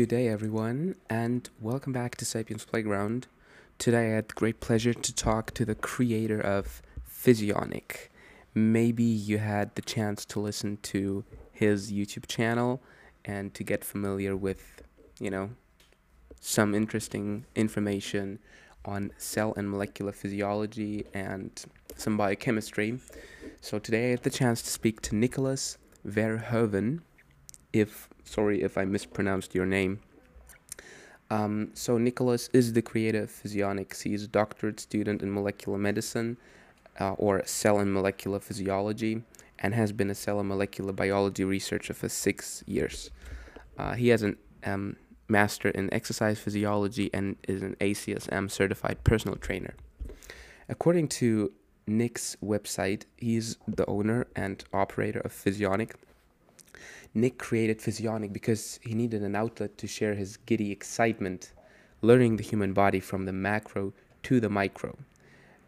Good day, everyone, and welcome back to Sapiens Playground. Today, I had the great pleasure to talk to the creator of Physionic. Maybe you had the chance to listen to his YouTube channel and to get familiar with, you know, some interesting information on cell and molecular physiology and some biochemistry. So today I had the chance to speak to Nicholas Verhoeven. If sorry if I mispronounced your name. Um, so Nicholas is the creator of Physionics. He is a doctorate student in molecular medicine uh, or cell and molecular physiology and has been a cell and molecular biology researcher for six years. Uh, he has a um, master in exercise physiology and is an ACSM certified personal trainer. According to Nick's website, he's the owner and operator of Physionic. Nick created Physionic because he needed an outlet to share his giddy excitement learning the human body from the macro to the micro.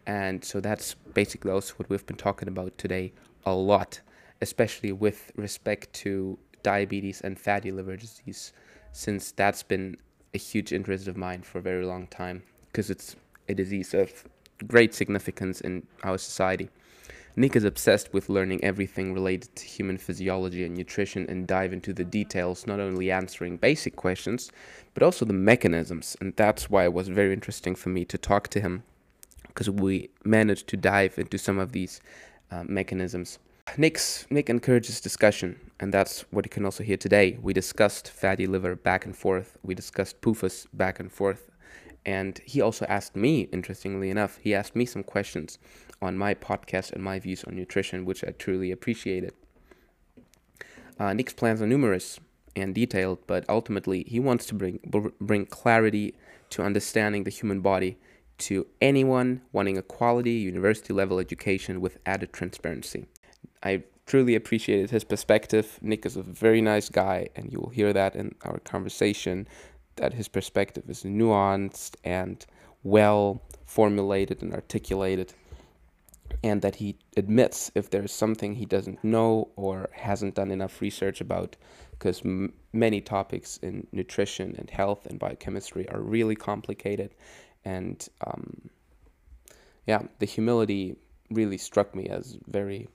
And so that's basically also what we've been talking about today a lot, especially with respect to diabetes and fatty liver disease, since that's been a huge interest of mine for a very long time, because it's a disease of great significance in our society. Nick is obsessed with learning everything related to human physiology and nutrition and dive into the details, not only answering basic questions, but also the mechanisms. And that's why it was very interesting for me to talk to him, because we managed to dive into some of these uh, mechanisms. Nick's, Nick encourages discussion, and that's what you can also hear today. We discussed fatty liver back and forth, we discussed PUFAs back and forth, and he also asked me, interestingly enough, he asked me some questions on my podcast and my views on nutrition, which I truly appreciated. Uh, Nick's plans are numerous and detailed, but ultimately he wants to bring bring clarity to understanding the human body to anyone wanting a quality university level education with added transparency. I truly appreciated his perspective. Nick is a very nice guy, and you will hear that in our conversation that his perspective is nuanced and well formulated and articulated and that he admits if there's something he doesn't know or hasn't done enough research about because m- many topics in nutrition and health and biochemistry are really complicated. And um, yeah the humility really struck me as very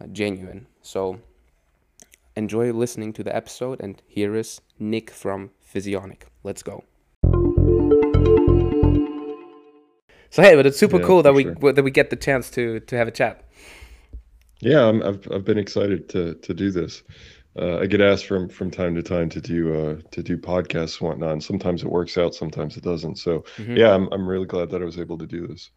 uh, genuine. So enjoy listening to the episode and here is nick from physionic. Let's go So hey, but it's super yeah, cool that we sure. that we get the chance to to have a chat. Yeah, i have I've been excited to to do this. Uh, I get asked from from time to time to do uh, to do podcasts and whatnot. And sometimes it works out, sometimes it doesn't. So mm-hmm. yeah, I'm I'm really glad that I was able to do this.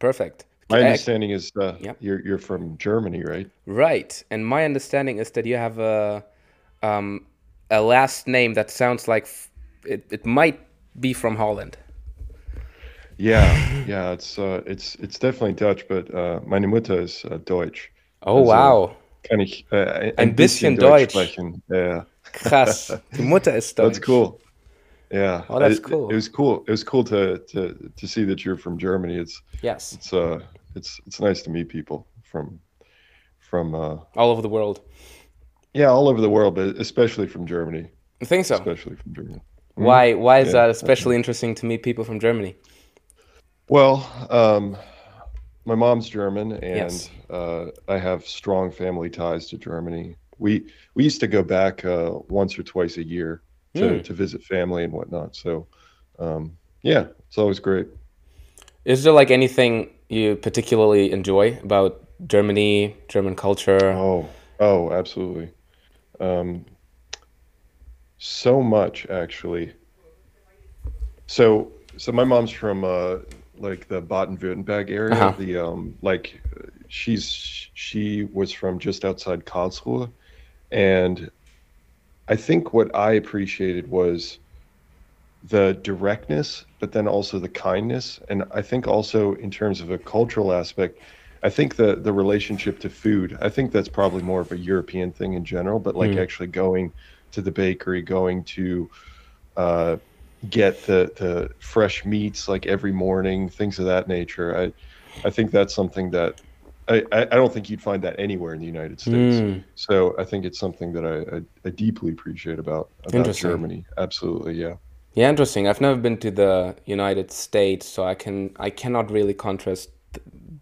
Perfect. My understanding is uh, yeah. you're you're from Germany, right? Right, and my understanding is that you have a um, a last name that sounds like f- it, it might be from Holland. Yeah, yeah, it's uh, it's it's definitely Dutch, but uh, meine Mutter is uh, Deutsch. Oh also wow. Kann ich äh, ein, ein bisschen, Deutsch, Deutsch sprechen. Ja. Krass. Die Mutter ist Deutsch. That's cool. Yeah. Oh, that's cool. It, it, was cool. It was cool to to to see that you're from Germany. It's yes. It's uh it's it's nice to meet people from from uh all over the world. Yeah, all over the world, but especially from Germany. I think so. Especially from Germany. Why why is yeah, that especially interesting to meet people from Germany? Well, um, my mom's German, and yes. uh, I have strong family ties to Germany. We we used to go back uh, once or twice a year to, mm. to visit family and whatnot. So, um, yeah, it's always great. Is there like anything you particularly enjoy about Germany, German culture? Oh, oh, absolutely. Um, so much actually. So, so my mom's from uh, like the Baden-Württemberg area. Uh-huh. The um, like she's she was from just outside Karlsruhe, and I think what I appreciated was the directness, but then also the kindness, and I think also in terms of a cultural aspect. I think the the relationship to food. I think that's probably more of a European thing in general, but like mm. actually going to the bakery, going to uh, get the the fresh meats like every morning, things of that nature. I I think that's something that I, I don't think you'd find that anywhere in the United States. Mm. So I think it's something that I, I, I deeply appreciate about about Germany. Absolutely, yeah. Yeah, interesting. I've never been to the United States, so I can I cannot really contrast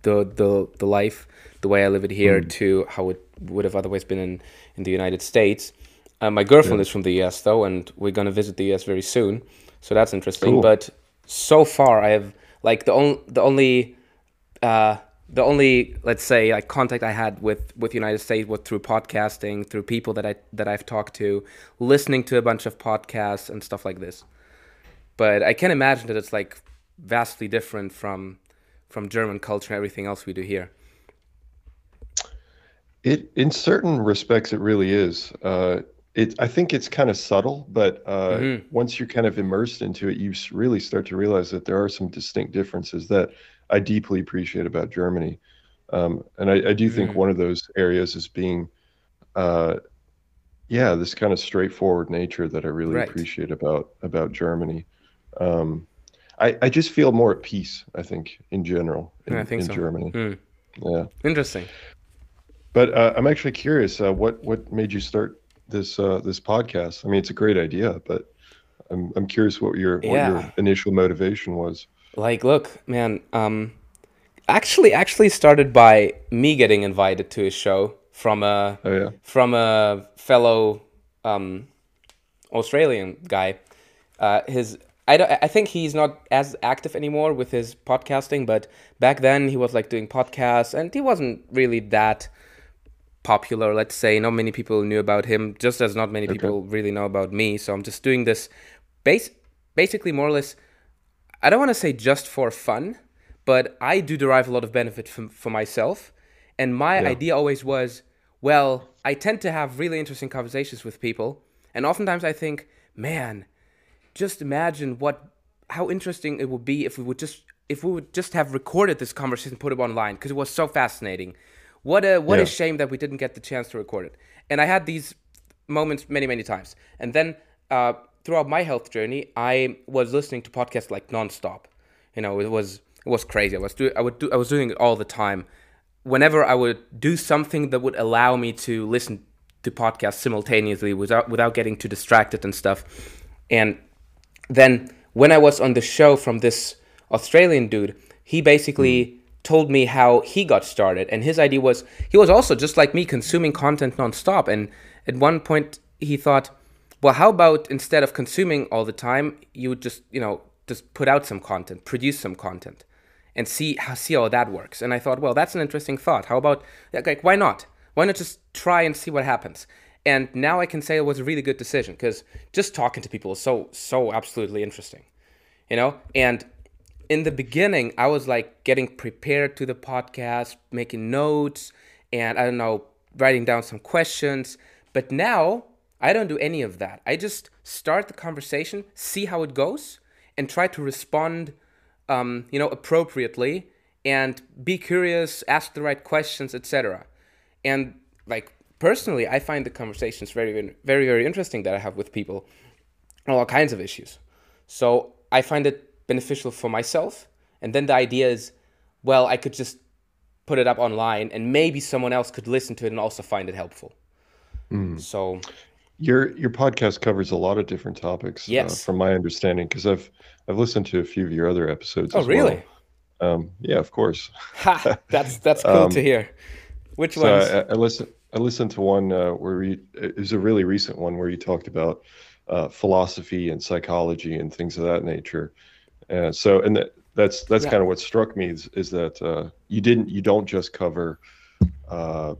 the the the life the way I live it here mm. to how it would have otherwise been in in the United States. Uh, my girlfriend yeah. is from the US though, and we're gonna visit the US very soon, so that's interesting. Cool. But so far, I have like the only the only uh, the only let's say like contact I had with with United States was through podcasting, through people that I that I've talked to, listening to a bunch of podcasts and stuff like this. But I can imagine that it's like vastly different from from German culture and everything else we do here. It in certain respects it really is. Uh, it I think it's kind of subtle, but uh, mm-hmm. once you're kind of immersed into it, you really start to realize that there are some distinct differences that I deeply appreciate about Germany. Um, and I, I, do think mm-hmm. one of those areas is being, uh, yeah, this kind of straightforward nature that I really right. appreciate about about Germany. Um, I, I just feel more at peace. I think in general in, yeah, in so. Germany. Mm. Yeah, interesting. But uh, I'm actually curious. Uh, what what made you start this uh, this podcast? I mean, it's a great idea, but I'm I'm curious what your what yeah. your initial motivation was. Like, look, man. Um, actually, actually started by me getting invited to a show from a oh, yeah. from a fellow um, Australian guy. Uh, his I, don't, I think he's not as active anymore with his podcasting, but back then he was like doing podcasts and he wasn't really that popular, let's say. Not many people knew about him, just as not many okay. people really know about me. So I'm just doing this base, basically more or less, I don't want to say just for fun, but I do derive a lot of benefit from, for myself. And my yeah. idea always was, well, I tend to have really interesting conversations with people. And oftentimes I think, man, just imagine what how interesting it would be if we would just if we would just have recorded this conversation put it online because it was so fascinating what a what yeah. a shame that we didn't get the chance to record it. And i had these moments many many times. And then uh, throughout my health journey i was listening to podcasts like nonstop. You know it was it was crazy. I was doing i would do i was doing it all the time. Whenever i would do something that would allow me to listen to podcasts simultaneously without without getting too distracted and stuff. And then when I was on the show from this Australian dude, he basically mm. Told me how he got started. And his idea was he was also just like me consuming content nonstop. And at one point he thought, well, how about instead of consuming all the time, you would just, you know, just put out some content, produce some content and see how see how that works. And I thought, well, that's an interesting thought. How about like why not? Why not just try and see what happens? And now I can say it was a really good decision because just talking to people is so, so absolutely interesting, you know? And in the beginning, I was like getting prepared to the podcast, making notes, and I don't know, writing down some questions. But now I don't do any of that. I just start the conversation, see how it goes, and try to respond, um, you know, appropriately, and be curious, ask the right questions, etc. And like personally, I find the conversations very, very, very interesting that I have with people on all kinds of issues. So I find it beneficial for myself. And then the idea is, well, I could just put it up online and maybe someone else could listen to it and also find it helpful. Mm. So your your podcast covers a lot of different topics. Uh, yes. Uh, from my understanding, because I've I've listened to a few of your other episodes. Oh, really? Well. Um, yeah, of course. ha, that's that's cool um, to hear. Which so ones? I, I listen. I listened to one uh, where you, it was a really recent one where you talked about uh, philosophy and psychology and things of that nature. And so, and that, that's that's yeah. kind of what struck me is, is that uh, you didn't you don't just cover uh,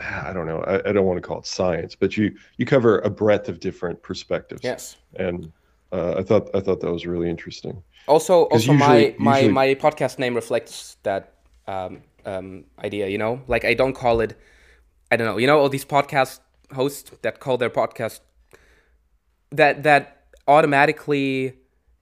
I don't know I, I, don't want to call it science, but you you cover a breadth of different perspectives. Yes, and uh, I thought I thought that was really interesting. Also, also usually, my usually... my my podcast name reflects that um, um, idea. You know, like I don't call it I don't know, you know, all these podcast hosts that call their podcast that that automatically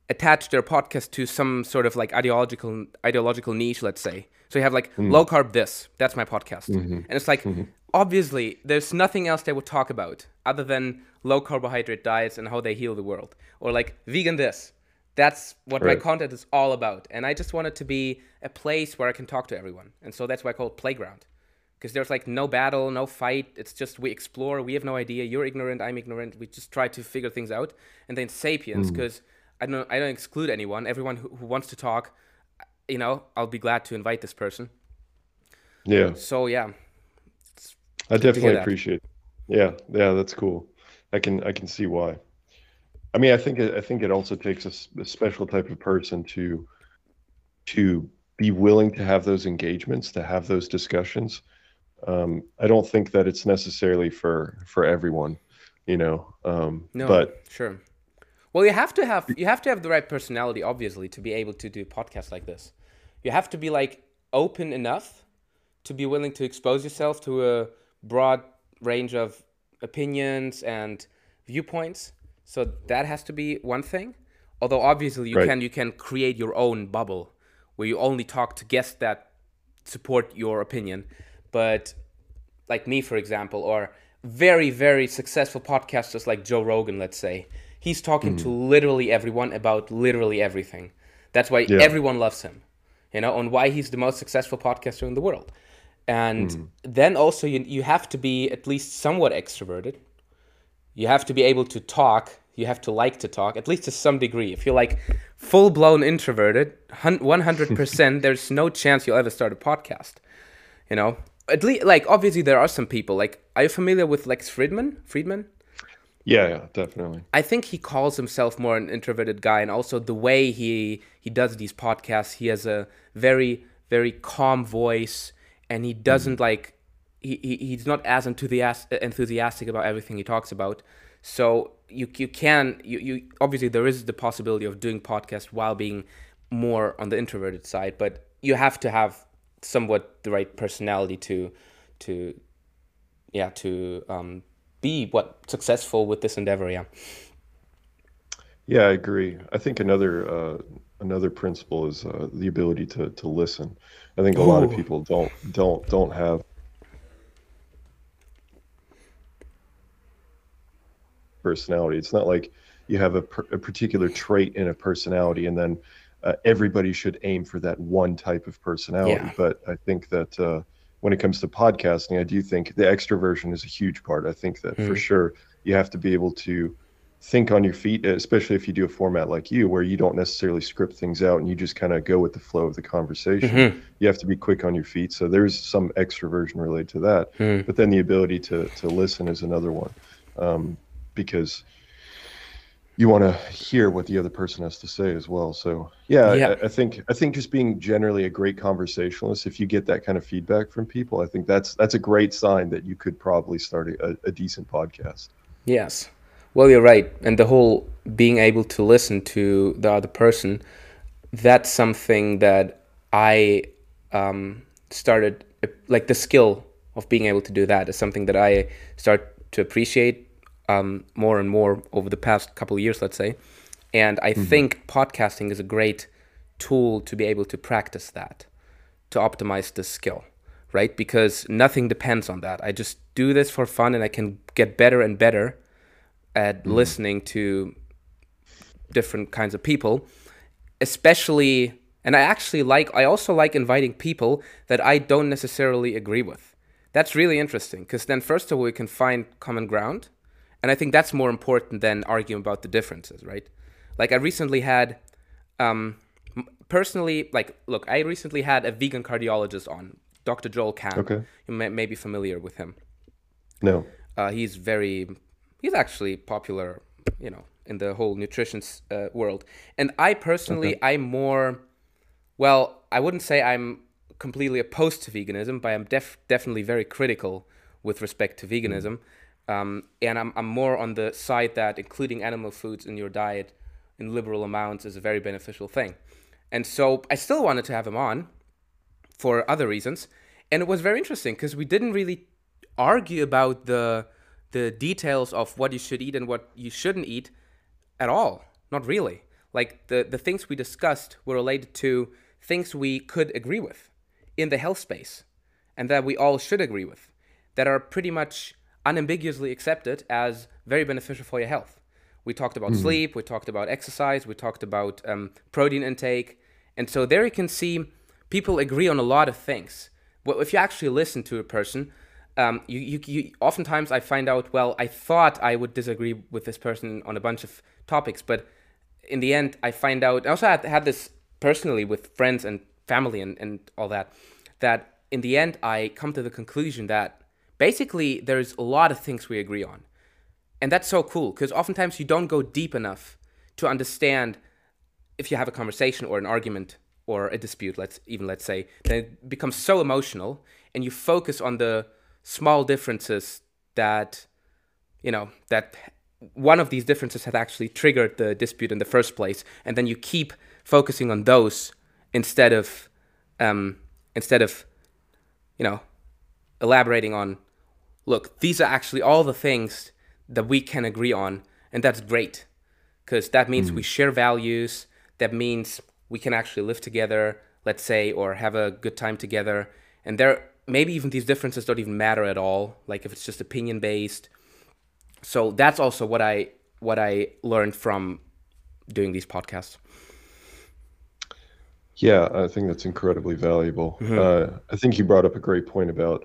attach their podcast to some sort of like ideological ideological niche, let's say. So you have like mm. low carb this, that's my podcast. Mm-hmm. And it's like mm-hmm. obviously there's nothing else they would talk about other than low carbohydrate diets and how they heal the world. Or like vegan this. That's what my content is all about. And I just want it to be a place where I can talk to everyone. And so that's why I call it playground. Because there's like no battle, no fight. It's just we explore. We have no idea. You're ignorant. I'm ignorant. We just try to figure things out. And then sapiens, because I don't I don't exclude anyone. Everyone who, who wants to talk, you know, I'll be glad to invite this person. Yeah, So yeah, I definitely appreciate. Yeah, yeah, that's cool. I can I can see why. I mean, I think I think it also takes a special type of person to to be willing to have those engagements, to have those discussions. Um, I don't think that it's necessarily for for everyone, you know. Um, no, but sure. Well, you have to have you have to have the right personality, obviously, to be able to do podcasts like this. You have to be like open enough to be willing to expose yourself to a broad range of opinions and viewpoints. So that has to be one thing. Although obviously you Right. can you can create your own bubble where you only talk to guests that support your opinion. But like me, for example, or very, very successful podcasters like Joe Rogan, let's say, he's talking to hmm. literally everyone about literally everything. That's why Yeah. everyone loves him, you know, and why he's the most successful podcaster in the world. And hmm. then also, you, you have to be at least somewhat extroverted. You have to be able to talk. You have to like to talk, at least to some degree. If you're like full blown introverted, 100%, there's no chance you'll ever start a podcast you know at least like obviously there are some people like are you familiar with lex Fridman Fridman yeah, yeah, definitely. i think he calls himself more an introverted guy and also the way he he does these podcasts he has a very very calm voice and he doesn't like he, he he's not as enthusiastic enthusiastic about everything he talks about so you you can you, you obviously there is the possibility of doing podcast while being more on the introverted side but you have to have somewhat the right personality to to yeah to um be what successful with this endeavor yeah Yeah, I agree. I think another uh, another principle is uh, the ability to to listen. I think a lot of people don't don't don't have personality. It's not like you have a, per- a particular trait in a personality, and then uh, everybody should aim for that one type of personality. Yeah. But I think that uh, when it comes to podcasting, I do think the extroversion is a huge part. I think that for hmm. sure you have to be able to think on your feet, especially if you do a format like you, where you don't necessarily script things out and you just kind of go with the flow of the conversation. Mm-hmm. You have to be quick on your feet. So there's some extroversion related to that. Hmm. But then the ability to to listen is another one, um, because you want to hear what the other person has to say as well. So yeah, Yeah. I, I think I think just being generally a great conversationalist, if you get that kind of feedback from people, I think that's that's a great sign that you could probably start a, a decent podcast. Yes. Well, you're right. And the whole being able to listen to the other person, that's something that I um, started, like the skill of being able to do that is something that I start to appreciate um, more and more over the past couple of years, let's say. And I think podcasting is a great tool to be able to practice that, to optimize this skill, right? Because nothing depends on that. I just do this for fun and I can get better and better at listening to different kinds of people especially and i actually like i also like inviting people that i don't necessarily agree with that's really interesting because then first of all we can find common ground and i think that's more important than arguing about the differences right like i recently had um personally like look i recently had a vegan cardiologist on dr joel Kahn. Okay. you may, may be familiar with him No. uh, he's very, he's actually popular, you know, in the whole nutrition uh, world. And I personally, I'm more, well, I wouldn't say I'm completely opposed to veganism, but I'm def- definitely very critical with respect to veganism. Um, and I'm, I'm more on the side that including animal foods in your diet in liberal amounts is a very beneficial thing. And so I still wanted to have him on for other reasons. And it was very interesting because we didn't really argue about the the details of what you should eat and what you shouldn't eat at all. Not really. Like the, the things we discussed were related to things we could agree with in the health space and that we all should agree with that are pretty much unambiguously accepted as very beneficial for your health. We talked about sleep. We talked about exercise. We talked about um, protein intake. And so there you can see people agree on a lot of things. Well, if you actually listen to a person, um, you, you, you oftentimes I find out, well, I thought I would disagree with this person on a bunch of topics, but in the end, I find out. I also had, had this personally with friends and family and, and all that, that in the end, I come to the conclusion that basically there's a lot of things we agree on. And that's so cool because oftentimes you don't go deep enough to understand if you have a conversation or an argument or a dispute, let's even let's say, then it becomes so emotional and you focus on the small differences that you know that one of these differences had actually triggered the dispute in the first place, and then you keep focusing on those instead of um, instead of you know elaborating on look these are actually all the things that we can agree on and that's great because that means mm. we share values. That means we can actually live together let's say or have a good time together. And there maybe even these differences don't even matter at all like if it's just opinion based so that's also what i what i learned from doing these podcasts. Yeah i think that's incredibly valuable. Mm-hmm. uh, i think you brought up a great point about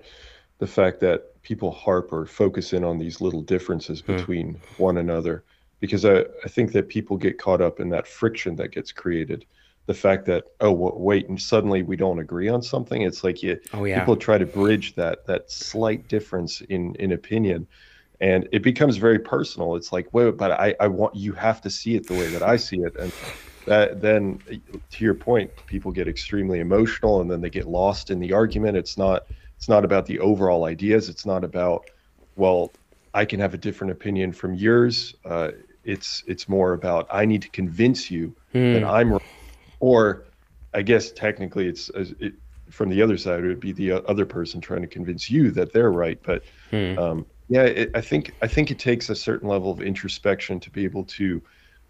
the fact that people harp or focus in on these little differences mm-hmm. between mm. one another because I, I think that people get caught up in that friction that gets created the fact that oh wait and suddenly we don't agree on something it's like you oh, yeah. people try to bridge that that slight difference in in opinion and it becomes very personal it's like wait but i i want you have to see it the way that i see it and that then to your point people get extremely emotional and then they get lost in the argument it's not it's not about the overall ideas it's not about well i can have a different opinion from yours uh, it's it's more about i need to convince you mm. that i'm right. or I guess technically it's it, from the other side, it would be the other person trying to convince you that they're right. But hmm. um, yeah, it, I think I think it takes a certain level of introspection to be able to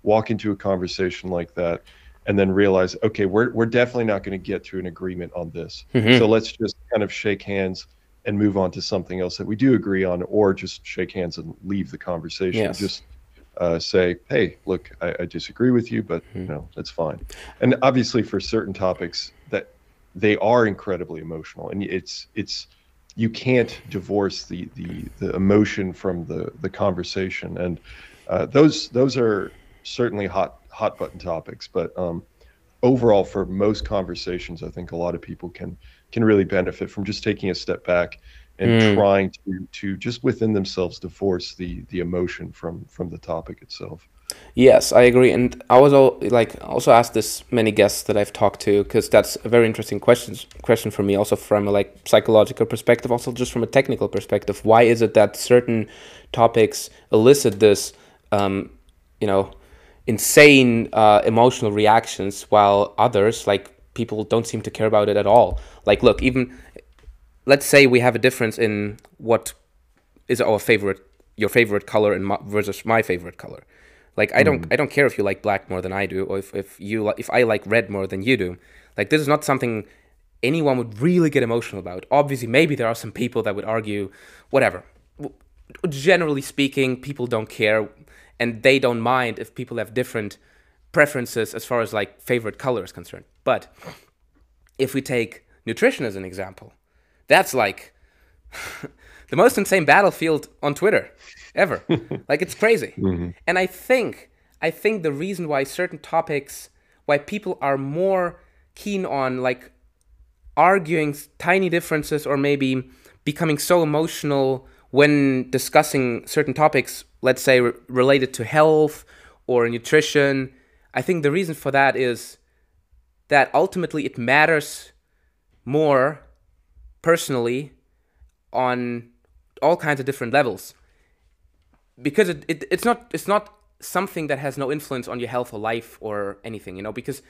walk into a conversation like that and then realize, okay, we're we're definitely not going to get to an agreement on this. Mm-hmm. So let's just kind of shake hands and move on to something else that we do agree on, or just shake hands and leave the conversation. Yes. Just uh, say, "Hey, look, I, I, disagree with you, but mm-hmm. you know that's fine." And obviously, for certain topics, that they are incredibly emotional, and it's it's you can't divorce the the, the emotion from the the conversation, and uh, those those are certainly hot hot button topics. But um, overall, for most conversations, I think a lot of people can can really benefit from just taking a step back and mm. trying to to just within themselves divorce the the emotion from from the topic itself yes i agree and i was all, like also asked this many guests that i've talked to because that's a very interesting question question for me also from a like psychological perspective also just from a technical perspective why is it that certain topics elicit this um, you know insane uh, emotional reactions while others like people don't seem to care about it at all. Like look even let's say we have a difference in what is our favorite your favorite color and my, versus my favorite color. Like i don't mm. i don't care if you like black more than i do or if, if you if i like red more than you do. Like this is not something anyone would really get emotional about. Obviously maybe there are some people that would argue whatever. Generally speaking people don't care and they don't mind if people have different preferences as far as like favorite color is concerned but if we take nutrition as an example that's like the most insane battlefield on Twitter ever. like it's crazy. Mm-hmm. And I think I think the reason why certain topics why people are more keen on like arguing tiny differences or maybe becoming so emotional when discussing certain topics, let's say re- related to health or nutrition, I think the reason for that is that ultimately it matters more personally on all kinds of different levels. Because it, it, it's not it's not something that has no influence on your health or life or anything you know because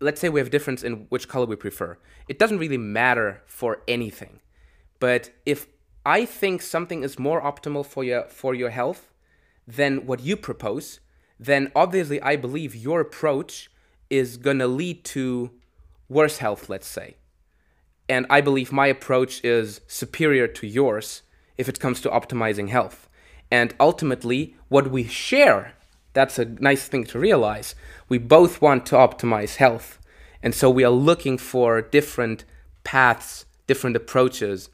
let's say we have a difference in which color we prefer. It doesn't really matter for anything. But if i think something is more optimal for your for your health than what you propose then obviously i believe your approach is going to lead to worse health let's say and I believe my approach is superior to yours if it comes to optimizing health. And ultimately, what we share that's a nice thing to realize. We both want to optimize health. And so we are looking for different paths, different approaches.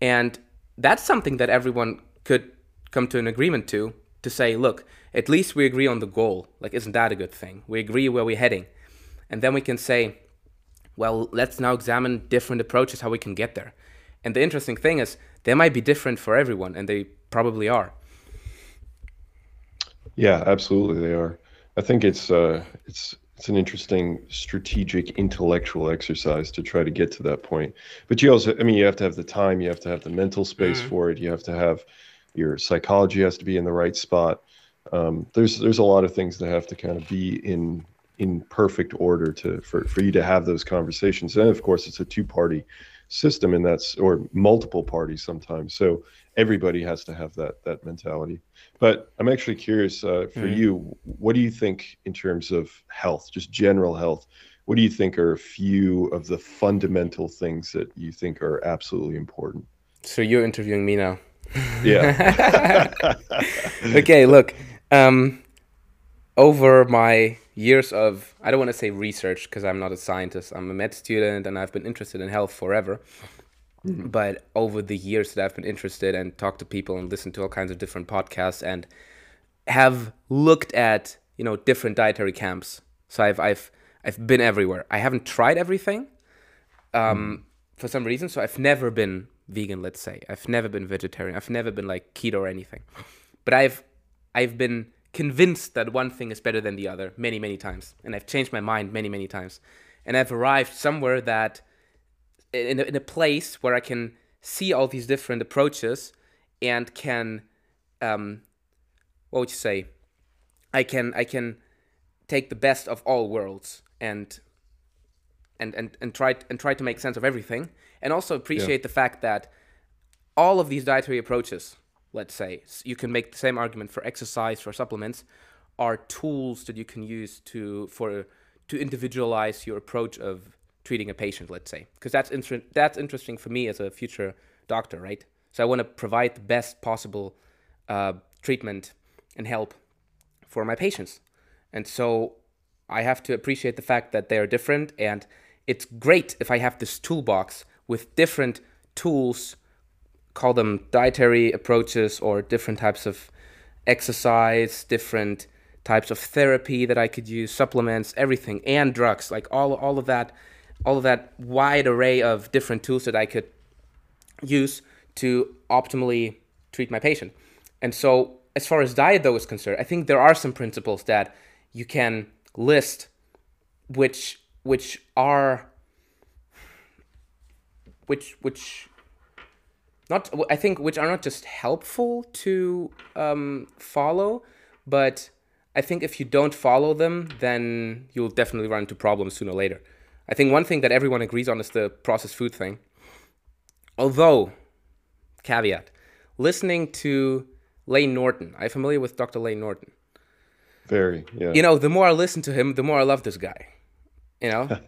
And that's something that everyone could come to an agreement to to say, look, at least we agree on the goal. Like, isn't that a good thing? We agree where we're heading. And then we can say, well, let's now examine different approaches how we can get there. And the interesting thing is, they might be different for everyone, and they probably are. Yeah, absolutely, they are. I think it's uh, it's it's an interesting strategic intellectual exercise to try to get to that point. But you also, I mean, you have to have the time, you have to have the mental space mm. for it, you have to have your psychology has to be in the right spot. Um, there's there's a lot of things that have to kind of be in in perfect order to for, for you to have those conversations. And of course, it's a two party system, and that's or multiple parties sometimes. So everybody has to have that that mentality. But I'm actually curious uh, for mm-hmm. you. What do you think in terms of health, just general health? What do you think are a few of the fundamental things that you think are absolutely important? So you're interviewing me now. Yeah. okay, look. Um, over my years of, I don't want to say research because I'm not a scientist, I'm a med student and I've been interested in health forever. Mm-hmm. But over the years that I've been interested and talked to people and listened to all kinds of different podcasts and have looked at, you know, different dietary camps. So I've, I've, I've been everywhere. I haven't tried everything um, mm. for some reason. So I've never been vegan, let's say. I've never been vegetarian. I've never been like keto or anything. But I've I've been convinced that one thing is better than the other many, many times. And I've changed my mind many, many times. And I've arrived somewhere that in a, in a place where I can see all these different approaches and can um, what would you say? I can I can take the best of all worlds and and and and try and try to make sense of everything and also appreciate yeah. the fact that all of these dietary approaches, let's say, you can make the same argument for exercise, for supplements, are tools that you can use to for to individualize your approach of treating a patient, let's say, because that's inter- that's interesting for me as a future doctor, right? So I want to provide the best possible uh, treatment and help for my patients, and so I have to appreciate the fact that they are different, and it's great if I have this toolbox with different tools, call them dietary approaches or different types of exercise, different types of therapy that I could use, supplements, everything, and drugs, like all all of that, all of that wide array of different tools that I could use to optimally treat my patient. And so, as far as diet though is concerned, I think there are some principles that you can list, which which are which which not I think which are not just helpful to um, follow, but I think if you don't follow them, then you'll definitely run into problems sooner or later. I think one thing that everyone agrees on is the processed food thing. Although, caveat, listening to Layne Norton, I'm familiar with Dr. Layne Norton. Very, yeah. You know, the more I listen to him, the more I love this guy. You know,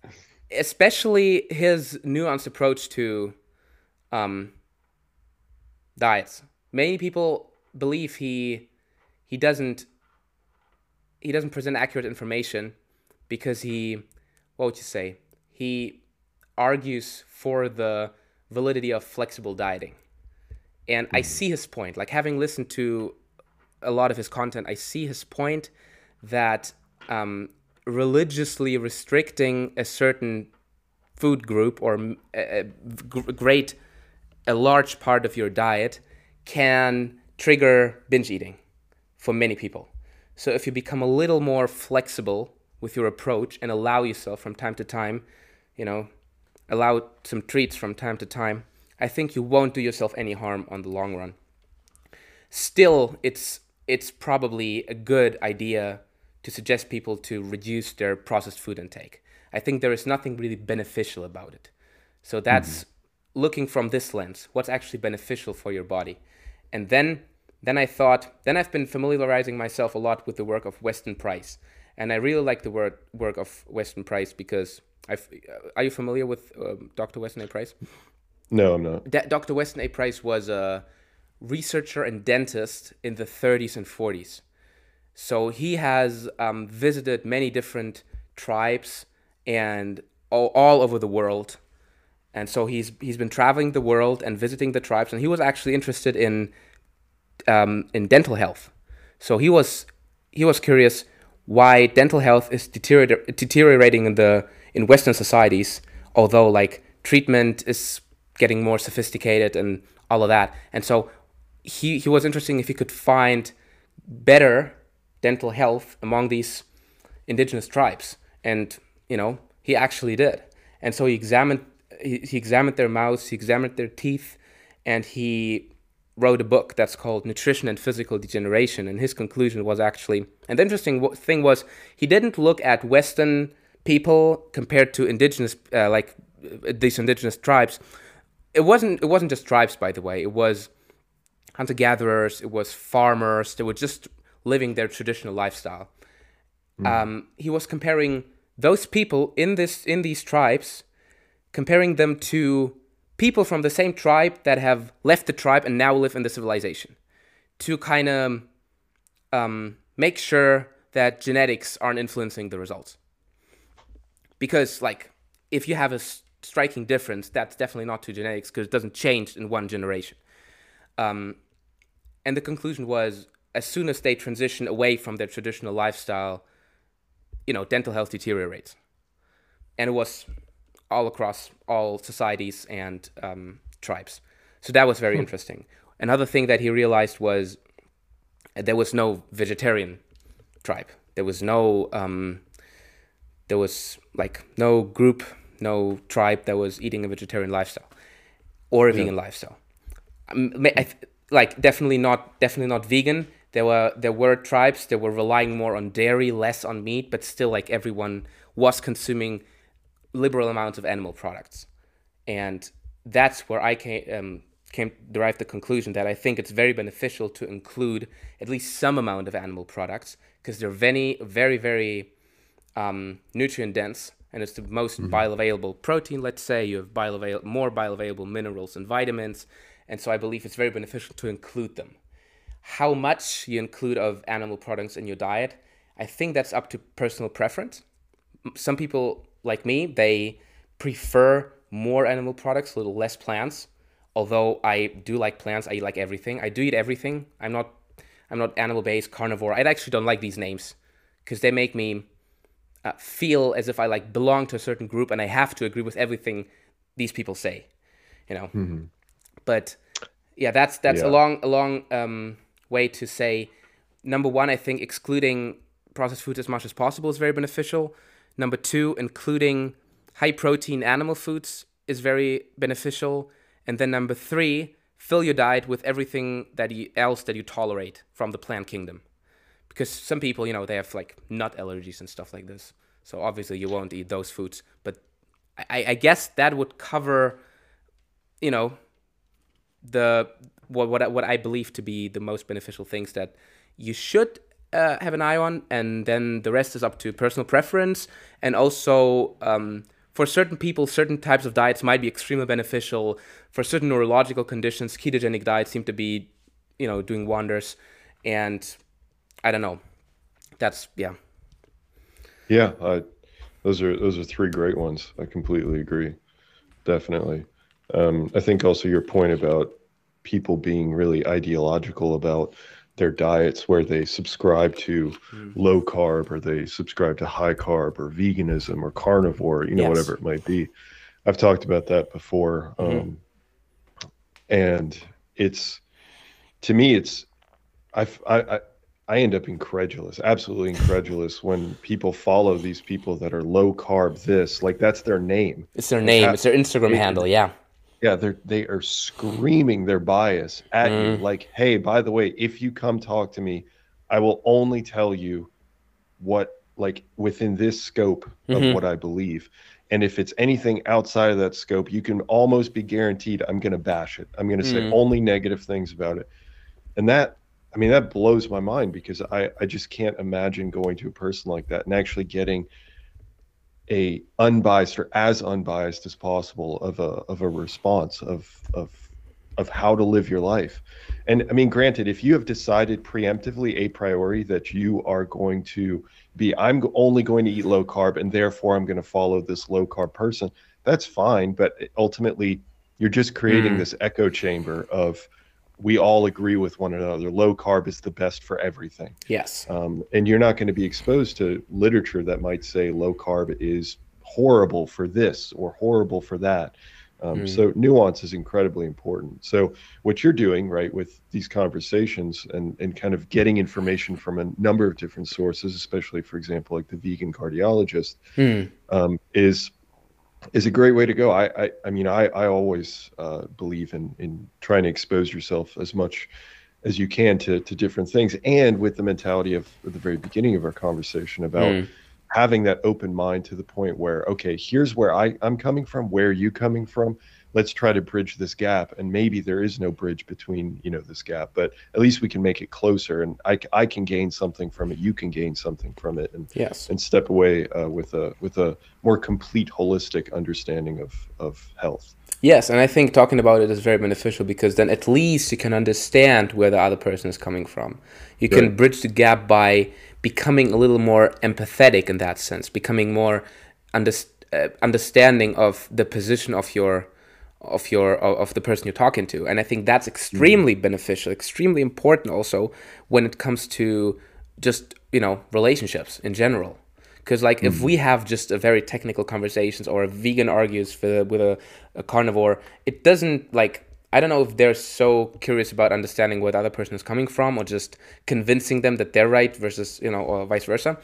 especially his nuanced approach to um, diets. Many people believe he he doesn't he doesn't present accurate information because he what would you say? He argues for the validity of flexible dieting. And i see his point. Like having listened to a lot of his content i see his point that um, religiously restricting a certain food group or a, a great a large part of your diet can trigger binge eating for many people. So if you become a little more flexible with your approach and allow yourself from time to time, you know, allow some treats from time to time, I think you won't do yourself any harm on the long run. Still, it's it's probably a good idea to suggest people to reduce their processed food intake. I think there is nothing really beneficial about it. So that's mm-hmm. looking from this lens, what's actually beneficial for your body. And then then I thought, then I've been familiarizing myself a lot with the work of Weston Price. And I really like the word, work of Weston Price because I've, uh, are you familiar with uh, Dr. Weston A. Price? No, I'm not. D- Dr. Weston A. Price was a researcher and dentist in the 30s and 40s. So he has um, visited many different tribes and all, all over the world. And so he's he's been traveling the world and visiting the tribes, and he was actually interested in um, in dental health. So he was he was curious why dental health is deterior- deteriorating in the in Western societies, although like treatment is getting more sophisticated and all of that. And so he he was interesting if he could find better dental health among these indigenous tribes, and you know he actually did. And so he examined he, he examined their mouths, he examined their teeth, and he wrote a book that's called Nutrition and Physical Degeneration. And his conclusion was actually, and the interesting thing was, he didn't look at Western people compared to indigenous, uh, like uh, these indigenous tribes. It wasn't. It wasn't just tribes, by the way. It was hunter gatherers. It was farmers. They were just living their traditional lifestyle. Mm. Um, he was comparing those people in this in these tribes, comparing them to people from the same tribe that have left the tribe and now live in the civilization to kind of um, make sure that genetics aren't influencing the results. Because, like, if you have a striking difference, that's definitely not to genetics because it doesn't change in one generation. Um, and the conclusion was as soon as they transition away from their traditional lifestyle, you know, dental health deteriorates. And it was all across all societies and um, tribes. So that was very hmm. interesting. Another thing that he realized was there was no vegetarian tribe. There was no um, there was like no group, no tribe that was eating a vegetarian lifestyle or a yeah. vegan lifestyle. Um, like definitely not definitely not vegan. There were there were tribes that were relying more on dairy, less on meat, but still like everyone was consuming liberal amounts of animal products, and that's where I came um, came derived the conclusion that I think it's very beneficial to include at least some amount of animal products because they're very very very um, nutrient dense and it's the most mm-hmm. bioavailable protein. Let's say you have bioavail- more bioavailable minerals and vitamins, and so I believe it's very beneficial to include them. How much you include of animal products in your diet, I think that's up to personal preference. Some people like me, they prefer more animal products, a little less plants. Although I do like plants, I like everything. I do eat everything. I'm not I'm not animal based carnivore. I actually don't like these names because they make me uh, feel as if I like belong to a certain group and I have to agree with everything these people say. You know. Mm-hmm. But yeah, that's that's yeah. a long a long um, way to say. Number one, I think excluding processed foods as much as possible is very beneficial. Number two, including high protein animal foods is very beneficial. And then number three, fill your diet with everything that you, else that you tolerate from the plant kingdom. Because some people, you know, they have like nut allergies and stuff like this. So obviously you won't eat those foods. But I, I guess that would cover, you know, the what what what I believe to be the most beneficial things that you should uh, have an eye on, and then the rest is up to personal preference. And also, um, for certain people, certain types of diets might be extremely beneficial. For certain neurological conditions, ketogenic diets seem to be, you know, doing wonders. And I don't know. That's yeah. Yeah, those are those are three great ones. I completely agree. Definitely. Um, I think also your point about people being really ideological about their diets where they subscribe to mm. low carb or they subscribe to high carb or veganism or carnivore, you know, yes. whatever it might be. I've talked about that before. Mm-hmm. Um, and it's, to me, it's, I've, I, I, I end up incredulous, absolutely incredulous when people follow these people that are low carb this, like that's their name. It's their name. It's their Instagram it, handle. Yeah yeah they're they are screaming their bias at mm. you like hey by the way if you come talk to me i will only tell you what like within this scope of mm-hmm. what i believe and if it's anything outside of that scope you can almost be guaranteed i'm going to bash it i'm going to mm. say only negative things about it and that i mean that blows my mind because i i just can't imagine going to a person like that and actually getting a unbiased or as unbiased as possible of a of a response of of of how to live your life. And I mean, granted, if you have decided preemptively a priori that you are going to be, I'm only going to eat low carb and therefore I'm going to follow this low carb person, that's fine. But ultimately, you're just creating mm. this echo chamber of we all agree with one another. Low carb is the best for everything. Yes. Um, and you're not going to be exposed to literature that might say low carb is horrible for this or horrible for that. Um, mm. So nuance is incredibly important. So what you're doing, right, with these conversations and and kind of getting information from a number of different sources, especially for example, like the vegan cardiologist, mm. um, is is a great way to go. I I, I mean I I always uh, believe in in trying to expose yourself as much as you can to to different things, and with the mentality of the very beginning of our conversation about. Mm having that open mind to the point where okay here's where I, i'm coming from where are you coming from let's try to bridge this gap. And maybe there is no bridge between you know this gap but at least we can make it closer. And i, I can gain something from it. You can gain something from it. And yes. and step away uh, with a with a more complete holistic understanding of of health. Yes, and I think talking about it is very beneficial because then at least you can understand where the other person is coming from. You right. can bridge the gap by becoming a little more empathetic in that sense, becoming more under, uh, understanding of the position of your of your of the person you're talking to and i think that's extremely mm-hmm. beneficial extremely important also when it comes to just you know relationships in general because like mm-hmm. if we have just a very technical conversations or a vegan argues for, with a, a carnivore it doesn't like I don't know if they're so curious about understanding where the other person is coming from or just convincing them that they're right versus, you know, or vice versa.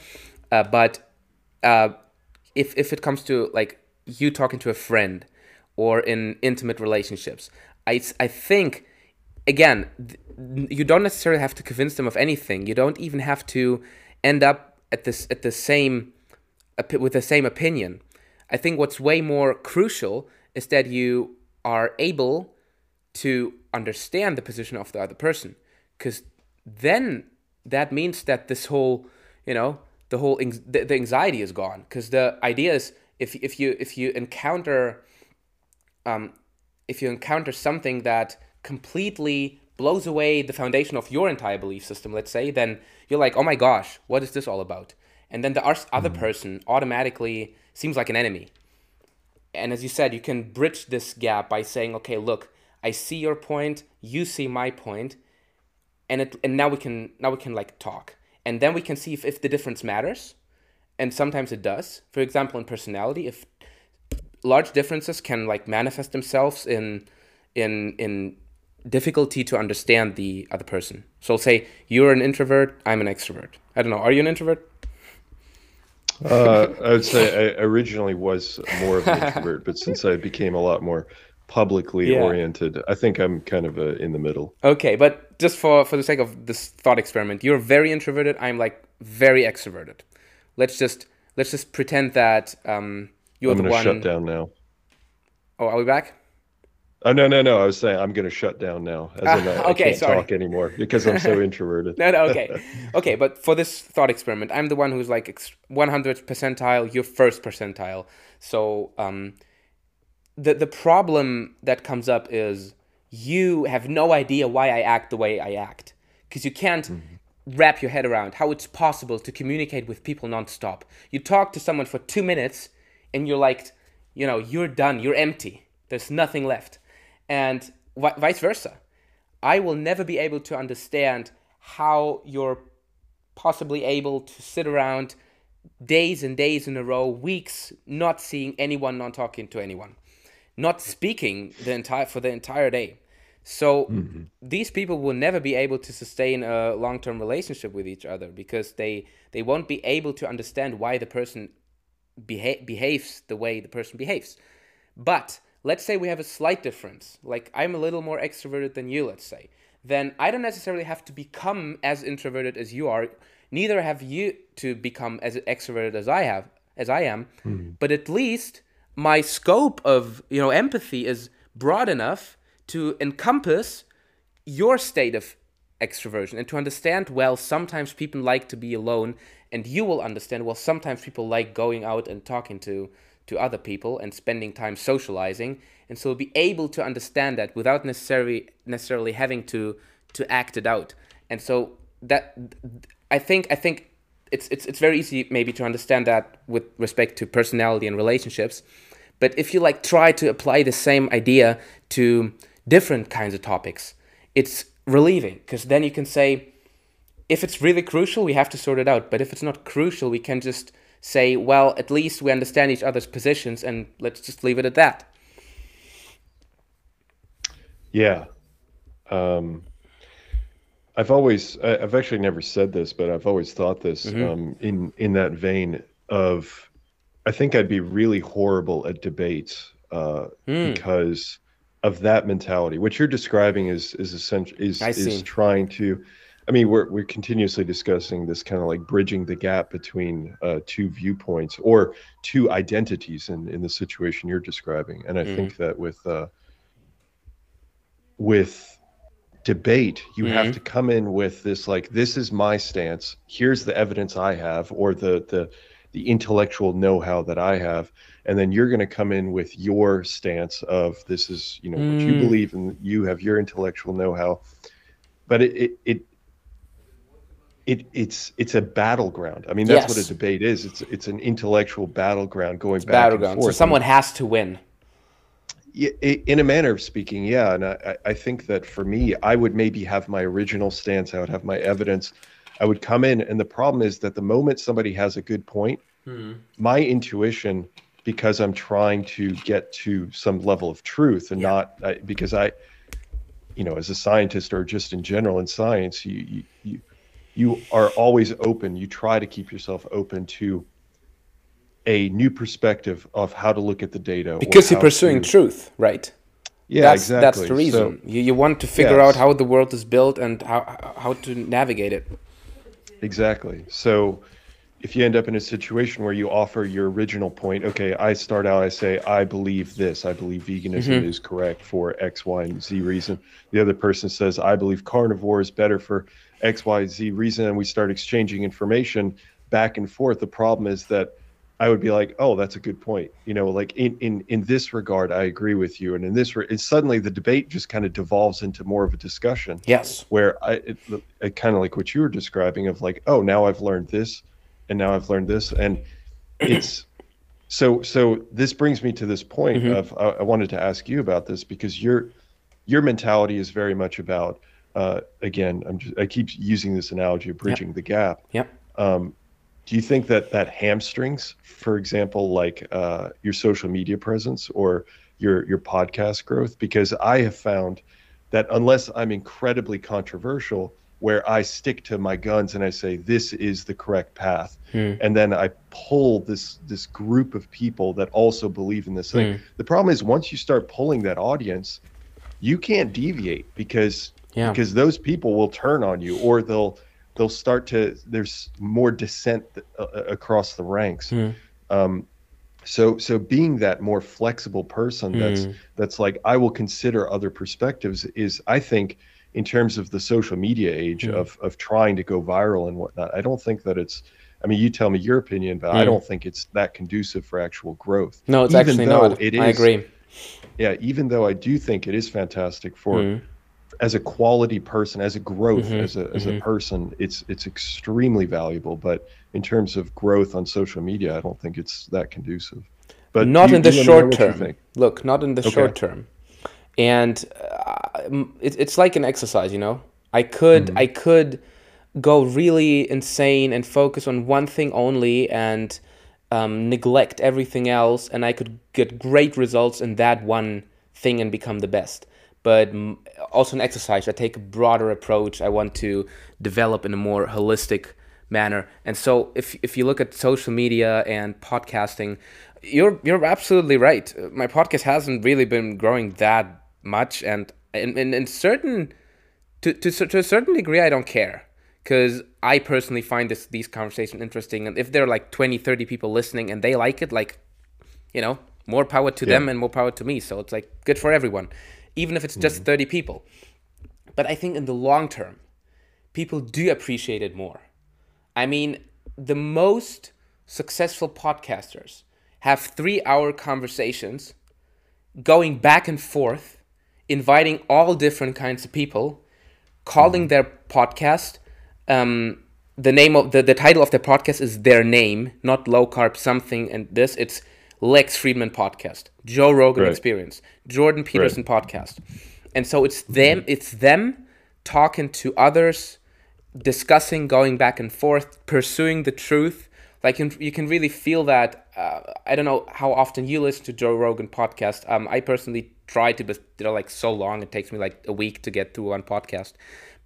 Uh, but uh, if, if it comes to like you talking to a friend or in intimate relationships, I, I think, again, you don't necessarily have to convince them of anything. You don't even have to end up at this at the same with the same opinion. I think what's way more crucial is that you are able to understand the position of the other person because then that means that this whole you know the whole the, the anxiety is gone because the idea is if, if you if you encounter um, if you encounter something that completely blows away the foundation of your entire belief system let's say then you're like oh my gosh what is this all about and then the other mm-hmm. person automatically seems like an enemy and as you said you can bridge this gap by saying okay look I see your point, you see my point, and it and now we can now we can like talk. And then we can see if, if the difference matters. And sometimes it does. For example, in personality, if large differences can like manifest themselves in in in difficulty to understand the other person. So say you're an introvert, I'm an extrovert. I don't know, are you an introvert? Uh, I would say I originally was more of an introvert, but since I became a lot more publicly yeah. oriented. I think I'm kind of a, in the middle. Okay, but just for for the sake of this thought experiment, you're very introverted. I'm like very extroverted. Let's just let's just pretend that um, you're I'm the one. shut down now. Oh, are we back? Oh no no no! I was saying I'm going to shut down now. As in, uh, I, okay, I can't sorry. talk anymore because I'm so introverted. no no okay okay. But for this thought experiment, I'm the one who's like 100 percentile. You're first percentile. So um, the the problem that comes up is you have no idea why I act the way I act because you can't mm-hmm. wrap your head around how it's possible to communicate with people nonstop. You talk to someone for two minutes and you're like, you know, you're done, you're empty, there's nothing left, and v- vice versa. I will never be able to understand how you're possibly able to sit around days and days in a row, weeks, not seeing anyone, not talking to anyone not speaking the entire for the entire day. So mm-hmm. these people will never be able to sustain a long-term relationship with each other because they they won't be able to understand why the person beha- behaves the way the person behaves. But let's say we have a slight difference. Like I'm a little more extroverted than you, let's say. Then I don't necessarily have to become as introverted as you are. Neither have you to become as extroverted as I have, as I am. Mm-hmm. But at least my scope of you know empathy is broad enough to encompass your state of extroversion. And to understand well sometimes people like to be alone and you will understand well sometimes people like going out and talking to to other people and spending time socializing. And so be able to understand that without necessarily necessarily having to to act it out. And so that i think i think it's it's it's very easy maybe to understand that with respect to personality and relationships. But if you like try to apply the same idea to different kinds of topics it's relieving because then you can say if it's really crucial we have to sort it out but if it's not crucial we can just say well at least we understand each other's positions and let's just leave it at that yeah um I've always, I've actually never said this, but I've always thought this mm-hmm. um, in in that vein of, I think I'd be really horrible at debates uh, mm. because of that mentality. What you're describing is is essential is is trying to. I mean, we're we're continuously discussing this kind of like bridging the gap between uh, two viewpoints or two identities in in the situation you're describing, and I mm. think that with uh, with debate you mm-hmm. have to come in with this like this is my stance here's the evidence i have or the the the intellectual know-how that i have and then you're going to come in with your stance of this is you know mm. what you mm. believe and you have your intellectual know-how but it it, it it, it's it's a battleground. I mean, that's yes. what a debate is. It's it's an intellectual battleground going it's back battleground. and forth. So someone has to win in a manner of speaking, yeah. And I, I think that for me, I would maybe have my original stance. I would have my evidence. I would come in, and the problem is that the moment somebody has a good point, hmm. my intuition, because I'm trying to get to some level of truth, and yeah. not I, because I, you know, as a scientist or just in general in science, you you you, you are always open. You try to keep yourself open to a new perspective of how to look at the data because you're pursuing to... truth right yeah that's, exactly that's the reason so, you, you want to figure yes. out how the world is built and how, how to navigate it exactly. So if you end up in a situation where you offer your original point okay i start out i say i believe this. I believe veganism mm-hmm. is correct for x y and z reason. The other person says i believe carnivore is better for x y z reason and we start exchanging information back and forth. The problem is that I would be like, oh, that's a good point. You know, like in in in this regard, I agree with you, and in this, re- suddenly the debate just kind of devolves into more of a discussion. Yes, where I it, it kind of like what you were describing of like, oh, now I've learned this, and now I've learned this, and it's so so. This brings me to this point mm-hmm. of I, I wanted to ask you about this because your your mentality is very much about uh, again. I'm just I keep using this analogy of bridging yep. the gap. Yep. Um, do you think that that hamstrings for example like uh, your social media presence or your your podcast growth because i have found that unless i'm incredibly controversial where i stick to my guns and i say this is the correct path hmm. and then i pull this this group of people that also believe in this thing hmm. the problem is once you start pulling that audience you can't deviate because yeah. because those people will turn on you or they'll they'll start to there's more dissent uh, uh, across the ranks mm. um, so so being that more flexible person that's mm. that's like i will consider other perspectives is i think in terms of the social media age mm. of of trying to go viral and whatnot i don't think that it's i mean you tell me your opinion but i hmm. don't think it's that conducive for actual growth no it's even actually not it is, i agree yeah even though i do think it is fantastic for hmm as a quality person, as a growth, mm-hmm, as a as mm-hmm. a person, it's it's extremely valuable. But in terms of growth on social media, I don't think it's that conducive. But not you, in the short term. Look, not in the okay. short term. And uh, it, it's like an exercise, you know. I could mm-hmm. I could go really insane and focus on one thing only and um, neglect everything else, and I could get great results in that one thing and become the best but also an exercise. I take a broader approach. I want to develop in a more holistic manner. And so if if you look at social media and podcasting, you're you're absolutely right. My podcast hasn't really been growing that much and in, in, in certain to, to, to a certain degree I don't care because I personally find this these conversations interesting and if there are like 20 30 people listening and they like it like you know more power to yeah. them and more power to me so it's like good for everyone even if it's just mm-hmm. 30 people. But I think in the long term, people do appreciate it more. I mean, the most successful podcasters have three hour conversations going back and forth, inviting all different kinds of people, calling their podcast. Um, the name of the, the title of the podcast is their name, not low carb something and this. It's Lex Fridman podcast, Joe Rogan Right. Experience, Jordan Peterson podcast, and so it's them. It's them talking to others, discussing, going back and forth, pursuing the truth. Like you can, you can really feel that. Uh, I don't know how often you listen to Joe Rogan podcast. Um, I personally try to, but they're like so long. It takes me like a week to get through one podcast,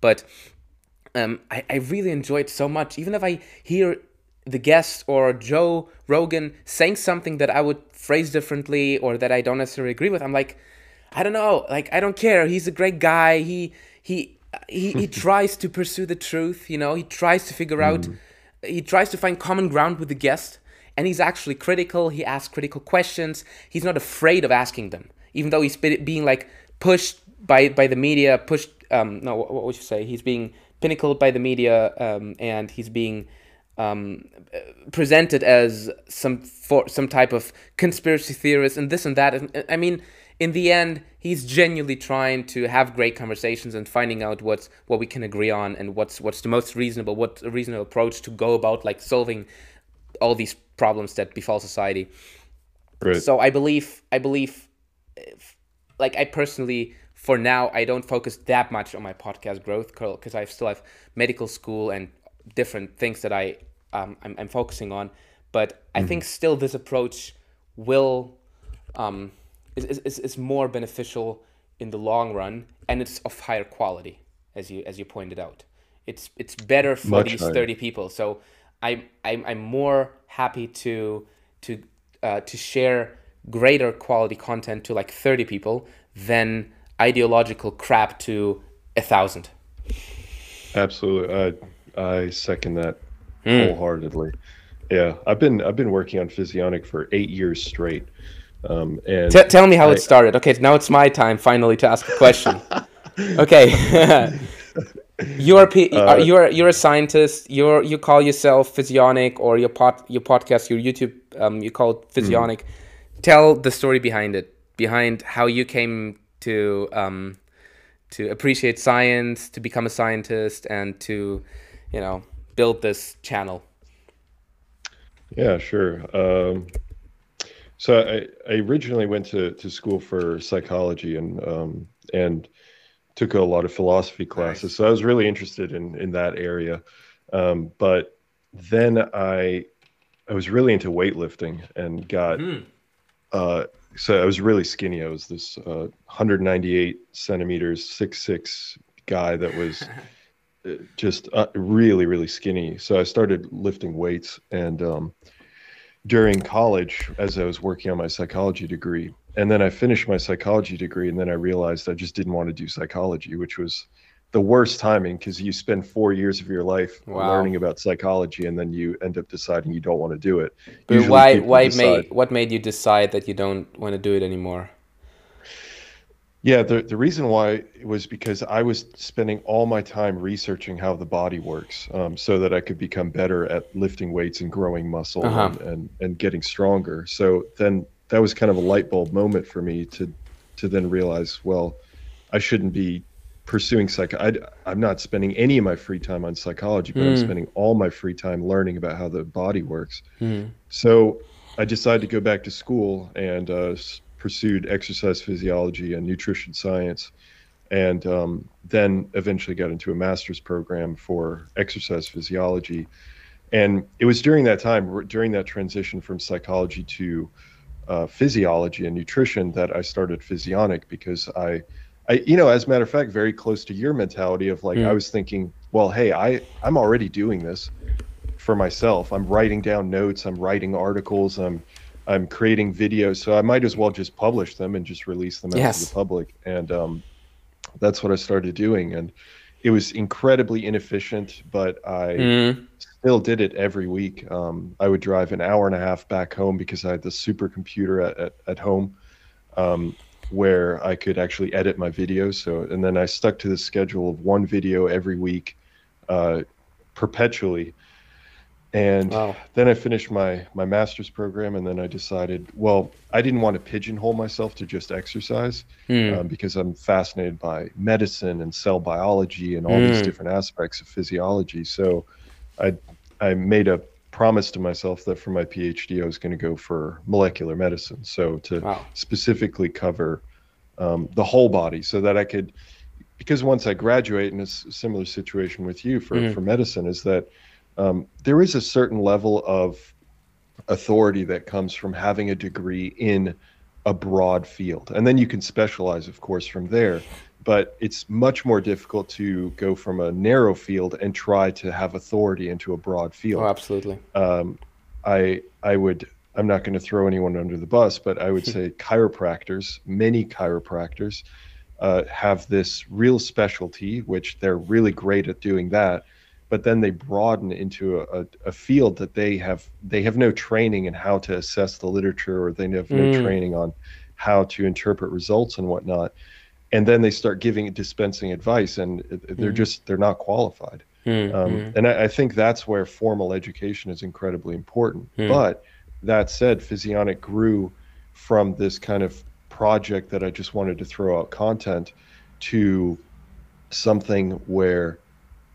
but um, I, I really enjoy it so much. Even if I hear the guest or Joe Rogan saying something that I would phrase differently or that I don't necessarily agree with, I'm like, I don't know, like I don't care. He's a great guy. He he he, he tries to pursue the truth. You know, he tries to figure out. He tries to find common ground with the guest, and he's actually critical. He asks critical questions. He's not afraid of asking them, even though he's being like pushed by by the media. Pushed. Um, no, what, what would you say? He's being pinnacled by the media, um, and he's being um, presented as some for some type of conspiracy theorist and this and that. And, I mean, in the end, he's genuinely trying to have great conversations and finding out what's what we can agree on and what's what's the most reasonable, what's a reasonable approach to go about like solving all these problems that befall society. Right. So I believe I believe if, like I personally for now I don't focus that much on my podcast growth because I still have medical school and different things that I um, I'm, I'm focusing on. But I think still this approach will um, is, is, is- more beneficial in the long run and it's of higher quality as you as you pointed out. It's it's better for Much these higher. 30 people. So I'm I'm, I'm more happy to to uh, to share greater quality content to like 30 people than ideological crap to a thousand. Absolutely. I I second that Hmm. wholeheartedly. Yeah, I've been I've been working on physionic for eight years straight. Um, and T- tell me how I- it started. Okay, now it's my time finally to ask a question. okay. you're, P- Uh, you're you're a scientist. You're you call yourself physionic or your pod your podcast your YouTube um you call it physionic. Tell the story behind it, behind how you came to um to appreciate science, to become a scientist, and to you know build this channel. Yeah, sure. Um, so I, I originally went to, to school for psychology and um, and took a lot of philosophy classes. So I was really interested in in that area. Um, but then I I was really into weightlifting and got uh, so I was really skinny. I was this uh, 198 centimeters, six six guy that was just uh, really really skinny. So I started lifting weights and um, during college as I was working on my psychology degree. And then I finished my psychology degree, and then I realized I just didn't want to do psychology, which was the worst timing because you spend four years of your life Wow. learning about psychology, and then you end up deciding you don't want to do it. But Usually why why decide- made what made you decide that you don't want to do it anymore? Yeah, the, the reason why was because I was spending all my time researching how the body works um, so that I could become better at lifting weights and growing muscle Uh-huh. and, and, and getting stronger. So then that was kind of a light bulb moment for me to to then realize, well, I shouldn't be pursuing psych. I, I'm not spending any of my free time on psychology, but I'm Mm. spending all my free time learning about how the body works. Mhm. So I decided to go back to school and uh, pursued exercise physiology and nutrition science, and um, then eventually got into a master's program for exercise physiology. And it was during that time, during that transition from psychology to uh, physiology and nutrition, that I started Physionic because I, I, you know, as a matter of fact, very close to your mentality of like, Mm. I was thinking, well, hey, I, I'm already doing this for myself. I'm writing down notes. I'm writing articles. I'm I'm creating videos. So I might as well just publish them and just release them out Yes. to the public. And um, that's what I started doing. And it was incredibly inefficient, but I Mm. still did it every week. Um, I would drive an hour and a half back home because I had the supercomputer at, at, at home um, where I could actually edit my videos. So, and then I stuck to the schedule of one video every week uh, perpetually. And Wow. then I finished my my master's program, and then I decided, well, I didn't want to pigeonhole myself to just exercise Hmm. um, because I'm fascinated by medicine and cell biology and all these Mm. different aspects of physiology. So I I made a promise to myself that for my PhD I was going to go for molecular medicine. So to Wow. specifically cover um, the whole body, so that I could, because once I graduate, in a similar situation with you for Mhm. for medicine, is that um, there is a certain level of authority that comes from having a degree in a broad field. And then you can specialize, of course, from there. But it's much more difficult to go from a narrow field and try to have authority into a broad field. Oh, absolutely. Um, I I would I'm not going to throw anyone under the bus, but I would say chiropractors, many chiropractors, uh, have this real specialty, which they're really great at doing that. But then they broaden into a, a, field that they have they have no training in how to assess the literature, or they have no Mm. training on how to interpret results and whatnot. And then they start giving dispensing advice, and they're Mhm. just they're not qualified. Hmm, Um, hmm. and I, I think that's where formal education is incredibly important. Hmm. But that said, Physionic grew from this kind of project that I just wanted to throw out content to something where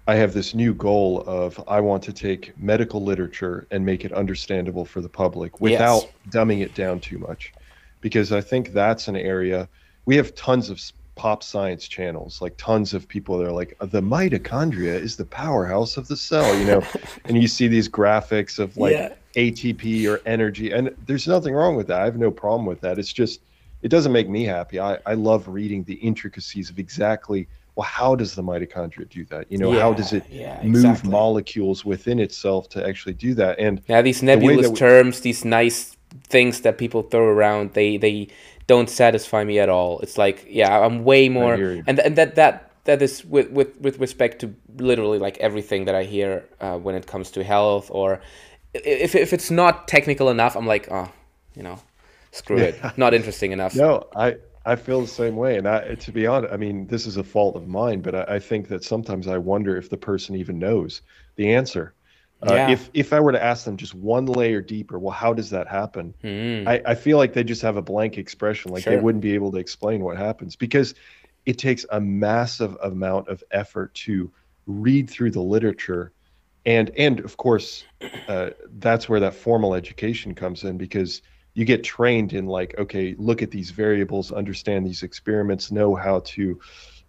I have this new goal of I want to take medical literature and make it understandable for the public without dumbing it down too much. Because I think that's an area we have tons of pop science channels, like tons of people that are like, uh, the mitochondria is the powerhouse of the cell, you know, and you see these graphics of like Yeah. ATP or energy, and there's nothing wrong with that. I have no problem with that. It's just, it doesn't make me happy. I, I love reading the intricacies of exactly, well, how does the mitochondria do that? You know, how does it yeah, move exactly. molecules within itself to actually do that? And now these nebulous that we- terms, these nice things that people throw around, they they don't satisfy me at all. It's like, yeah, I'm way more, and and that that that is with with with respect to literally like everything that I hear uh, when it comes to health, or if if it's not technical enough, I'm like, oh, you know, screw it, not interesting enough. No, I I feel the same way, and I to be honest, I mean this is a fault of mine, but I, I think that sometimes I wonder if the person even knows the answer. Uh, Yeah. If if I were to ask them just one layer deeper, well, how does that happen? Mm. I, I feel like they just have a blank expression, like they wouldn't be able to explain what happens because it takes a massive amount of effort to read through the literature, and and of course, uh, that's where that formal education comes in because you get trained in like, okay, look at these variables, understand these experiments, know how to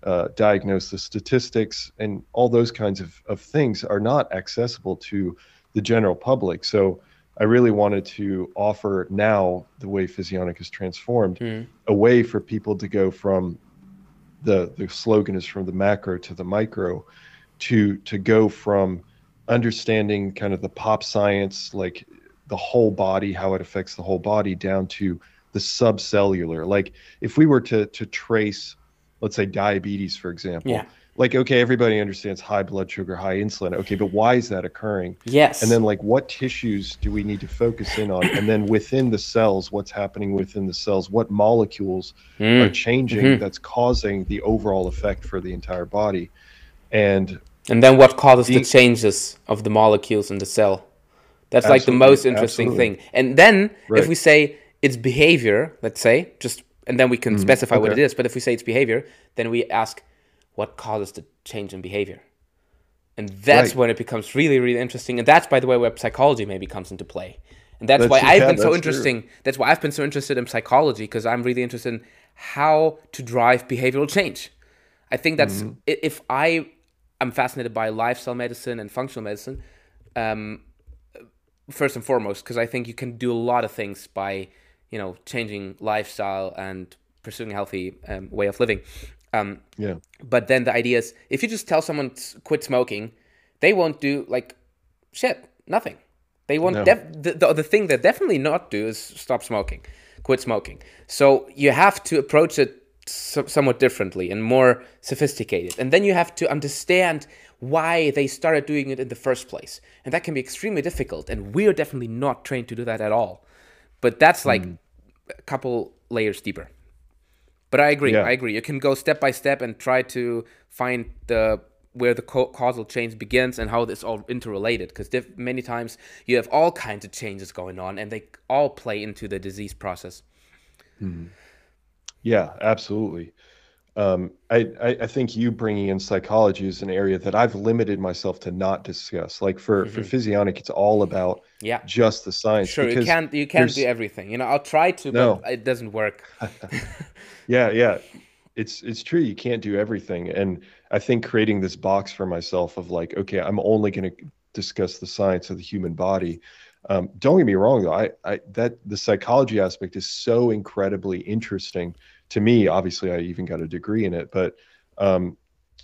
uh, diagnose the statistics, and all those kinds of, of things are not accessible to the general public. So I really wanted to offer now the way Physionic is transformed, Mm. a way for people to go from the the slogan is from the macro to the micro, to to go from understanding kind of the pop science, like the whole body, how it affects the whole body, down to the subcellular. Like if we were to to trace, let's say diabetes, for example. Yeah. Like okay, everybody understands high blood sugar, high insulin. Okay, but why is that occurring? Yes. And then like what tissues do we need to focus in on? And then within the cells, what's happening within the cells? What molecules Mm. are changing Mhm. that's causing the overall effect for the entire body? And And then what causes the Being- changes of the molecules in the cell? That's like the most interesting absolutely. thing. And then if we say it's behavior, let's say, just and then we can specify what it Mm-hmm. okay. is, but if we say it's behavior, then we ask what causes the change in behavior. And that's Right. when it becomes really, really interesting. And that's, by the way, where psychology maybe comes into play. And that's, That's- why I've been so that's true. interesting. That's why I've been so interested in psychology because I'm really interested in how to drive behavioral change. I think that's Mm-hmm. if I am fascinated by lifestyle medicine and functional medicine, um, first and foremost, because I think you can do a lot of things by, you know, changing lifestyle and pursuing a healthy um, way of living. Um, yeah, but then the idea is if you just tell someone to quit smoking, they won't do like shit, nothing. They won't. No. Def- the, the the thing they definitely not do is stop smoking, quit smoking. So you have to approach it so, somewhat differently and more sophisticated, and then you have to understand why they started doing it in the first place, and that can be extremely difficult. And we're definitely not trained to do that at all. But that's like Mm. a couple layers deeper. But I agree. Yeah. I agree. You can go step by step and try to find the where the causal change begins and how this all interrelated because many times you have all kinds of changes going on and they all play into the disease process mm-hmm. yeah absolutely um, I, I, I think you bringing in psychology is an area that I've limited myself to not discuss. Like for mm-hmm. for physionic, it's all about yeah just the science. Sure, you can't you can't do everything. You know, I'll try to, no. but it doesn't work. yeah, yeah, it's it's true. You can't do everything, and I think creating this box for myself of like, okay, I'm only going to discuss the science of the human body. Um, don't get me wrong, though. I, I that the psychology aspect is so incredibly interesting to me, obviously, I even got a degree in it, but um,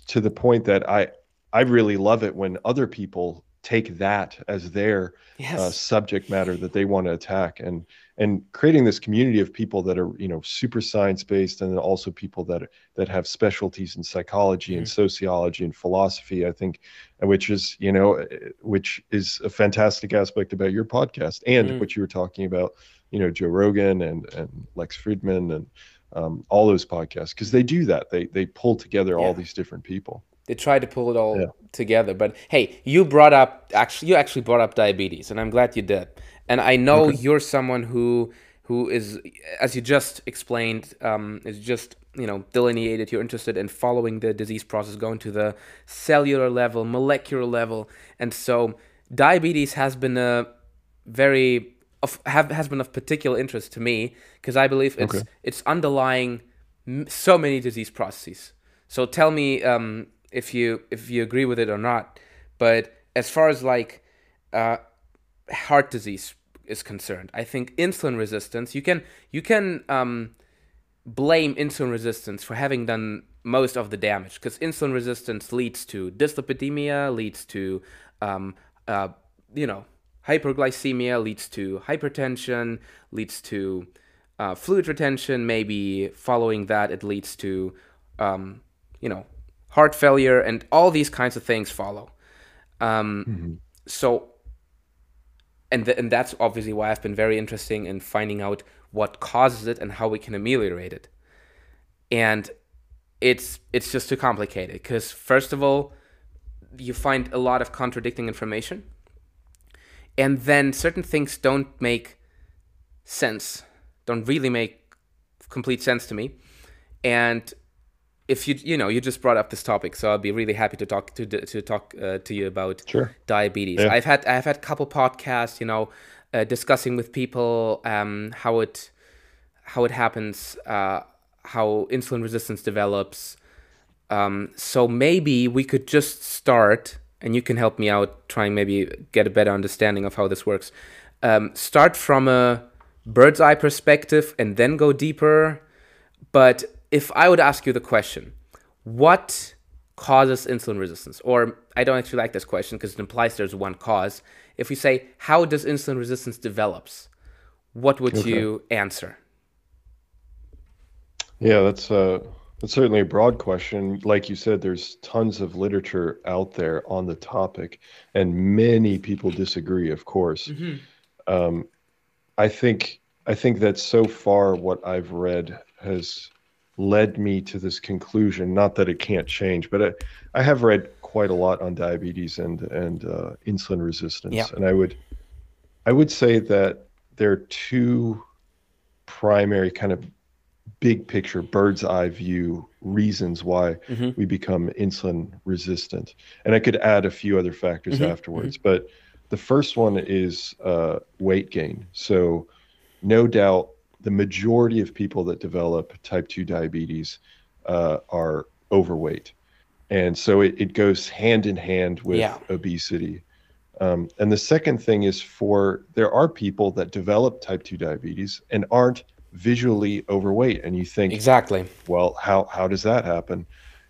to the point that I I really love it when other people take that as their uh, yes. uh, subject matter that they want to attack and and creating this community of people that are you know super science based and also people that that have specialties in psychology mm-hmm. and sociology and philosophy i think which is you know which is a fantastic aspect about your podcast and mm-hmm. what you were talking about you know joe rogan and and lex fridman and um, all those podcasts because they do that. They they pull together yeah. all these different people. They try to pull it all yeah. together. But hey, you brought up actually you actually brought up diabetes, and I'm glad you did. And I know okay. you're someone who who is, as you just explained, um, is just you know delineated. You're interested in following the disease process, going to the cellular level, molecular level, and so diabetes has been a very of have has been of particular interest to me because I believe it's okay. it's underlying so many disease processes. So tell me um, if you if you agree with it or not. But as far as like uh, heart disease is concerned, I think insulin resistance you can you can um, blame insulin resistance for having done most of the damage because insulin resistance leads to dyslipidemia, leads to um, uh, you know hyperglycemia leads to hypertension, leads to uh, fluid retention. Maybe following that, it leads to, um, you know, heart failure, and all these kinds of things follow. Um, mm-hmm. So, and th- and that's obviously why I've been very interested in finding out what causes it and how we can ameliorate it. And it's it's just too complicated because first of all, you find a lot of contradicting information and then certain things don't make sense don't really make complete sense to me and if you you know you just brought up this topic so i'll be really happy to talk to to talk uh, to you about sure. diabetes yeah. i've had i've had a couple podcasts you know uh, discussing with people um, how it how it happens uh, how insulin resistance develops um, so maybe we could just start and you can help me out trying maybe get a better understanding of how this works. Um, start from a bird's eye perspective and then go deeper. But if I would ask you the question, what causes insulin resistance? Or I don't actually like this question because it implies there's one cause. If we say, how does insulin resistance develops? What would okay. you answer? Yeah, that's uh that's certainly a broad question. Like you said, there's tons of literature out there on the topic, and many people disagree. Of course, mm-hmm. um, I think I think that so far what I've read has led me to this conclusion. Not that it can't change, but I, I have read quite a lot on diabetes and and uh, insulin resistance, yeah. and I would I would say that there are two primary kind of big picture, bird's eye view reasons why mm-hmm. we become insulin resistant. And I could add a few other factors mm-hmm. afterwards. Mm-hmm. But the first one is uh, weight gain. So, no doubt, the majority of people that develop type 2 diabetes uh, are overweight. And so it, it goes hand in hand with yeah. obesity. Um, and the second thing is for there are people that develop type 2 diabetes and aren't visually overweight and you think exactly. well how how does that happen?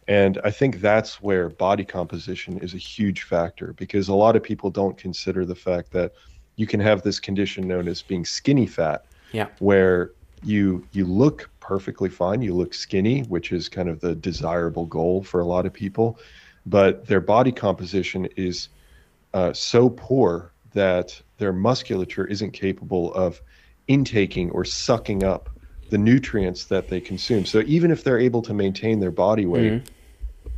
And i think that's where body composition is a huge factor because a lot of people don't consider the fact that you can have this condition known as being skinny fat yeah. where you you look perfectly fine. You look skinny which is kind of the desirable goal for a lot of people but their body composition is uh, so poor that their musculature isn't capable of intaking or sucking up the nutrients that they consume. So even if they're able to maintain their body weight, mm-hmm.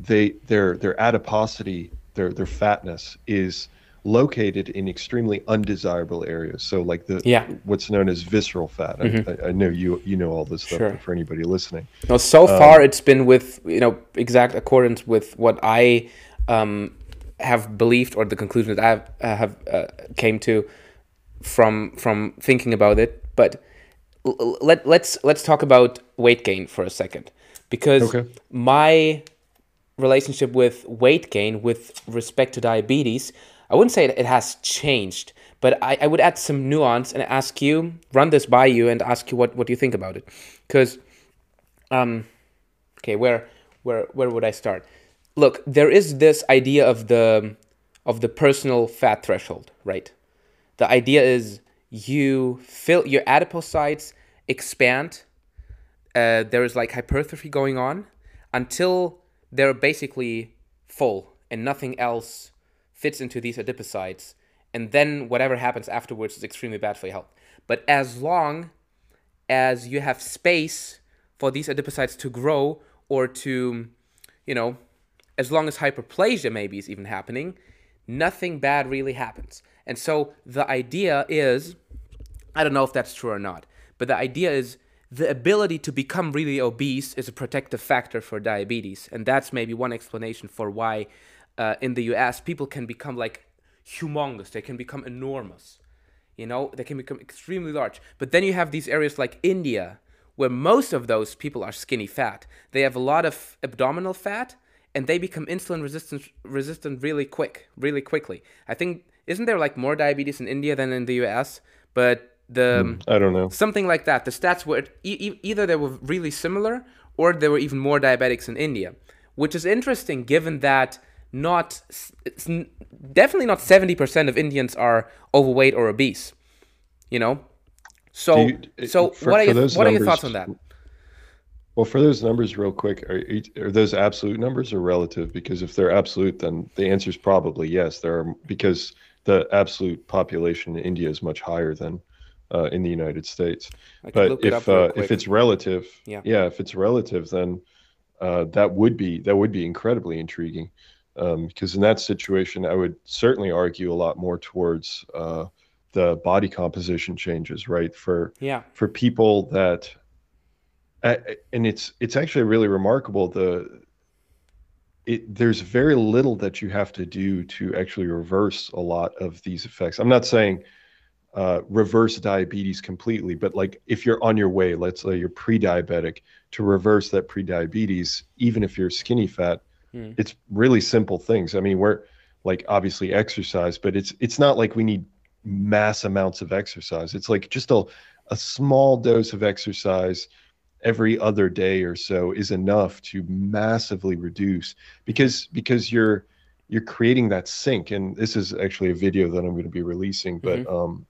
they their their adiposity, their their fatness is located in extremely undesirable areas. So like the Yeah. what's known as visceral fat. I, I, I know you you know all this stuff Sure. for anybody listening. No, so far it's been with you know exact accordance with what I um, have believed or the conclusion that I have, uh, have uh, came to from from thinking about it. But let let's let's talk about weight gain for a second because Okay. my relationship with weight gain with respect to diabetes, I wouldn't say it has changed, but I, I would add some nuance and ask you, run this by you and ask you what, what you think about it. Because, um, okay, where, where, where would I start? Look, there is this idea of the, of the personal fat threshold, right? The idea is you fill your adipocytes expand uh, there is like hypertrophy going on until they're basically full and nothing else fits into these adipocytes. And then whatever happens afterwards is extremely bad for your health. But as long as you have space for these adipocytes to grow or to, you know, as long as hyperplasia maybe is even happening, nothing bad really happens. And so the idea is I don't know if that's true or not, but the idea is the ability to become really obese is a protective factor for diabetes. And that's maybe one explanation for why uh, in the US people can become like humongous, they can become enormous. You know, they can become extremely large. But then you have these areas like India, where most of those people are skinny fat. They have a lot of abdominal fat, and they become insulin resistant resistant really quick, really quickly. I think isn't there like more diabetes in India than in the US? But the hmm, I don't know. something like that. The stats were e- either they were really similar or there were even more diabetics in India, which is interesting given that not it's n- definitely not 70% of Indians are overweight or obese. You know? So you- so for- what are for your, those what are your thoughts on that? Well, for those numbers, real quick, are, are those absolute numbers or relative? Because if they're absolute, then the answer is probably yes. There are because the absolute population in India is much higher than uh, in the United States. But if uh, if it's relative, Yeah. if it's relative, then uh, that would be that would be incredibly intriguing. Um, because in that situation, I would certainly argue a lot more towards uh, the body composition changes, right? For yeah. for people that uh, and it's it's actually really remarkable the it there's very little that you have to do to actually reverse a lot of these effects. I'm not saying uh, reverse diabetes completely but like if you're on your way let's say you're pre-diabetic to reverse that pre-diabetes even if you're skinny fat Hmm. it's really simple things. I mean we're like obviously exercise but it's it's not like we need mass amounts of exercise. It's like just a, a small dose of exercise every other day or so is enough to massively reduce because because you're you're creating that sink and this is actually a video that i'm going to be releasing but um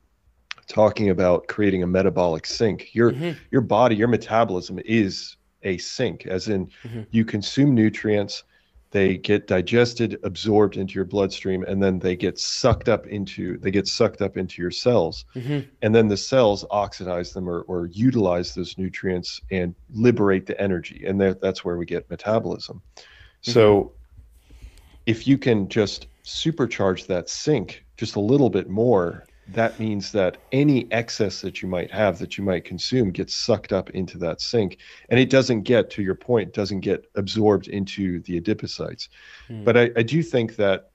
talking about creating a metabolic sink your Mhm. your body your metabolism is a sink as in Mhm. you consume nutrients they get digested absorbed into your bloodstream and then they get sucked up into they get sucked up into your cells. Mhm. and then the cells oxidize them or, or utilize those nutrients and liberate the energy. And that, that's where we get metabolism. So if you can just supercharge that sink just a little bit more that means that any excess that you might have that you might consume gets sucked up into that sink. And it doesn't get to your point doesn't get absorbed into the adipocytes. But I, I do think that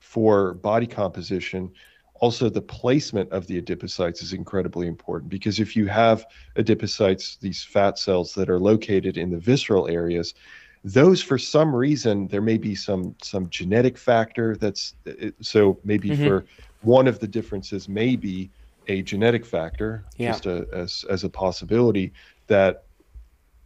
for body composition also the placement of the adipocytes is incredibly important. Because if you have adipocytes these fat cells that are located in the visceral areas those for some reason there may be some some genetic factor that's so maybe Mhm. for one of the differences may be a genetic factor Yeah. just a, as as a possibility that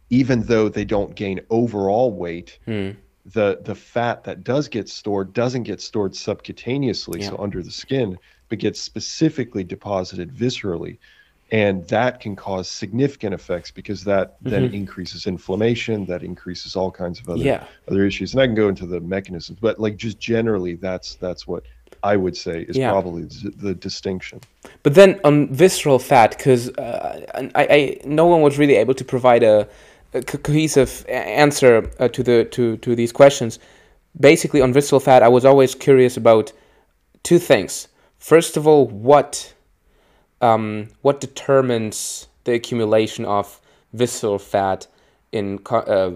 even though they don't gain overall weight Hmm. the the fat that does get stored doesn't get stored subcutaneously so under the skin but gets specifically deposited viscerally and that can cause significant effects because that then Mhm. increases inflammation that increases all kinds of other Yeah. other issues and i can go into the mechanisms but like just generally that's that's what i would say is Yeah. probably the, the distinction But then on visceral fat, because uh, I, I, no one was really able to provide a, a co- cohesive answer uh, to the to to these questions. Basically, on visceral fat, I was always curious about two things. First of all, what um, what determines the accumulation of visceral fat in co- uh,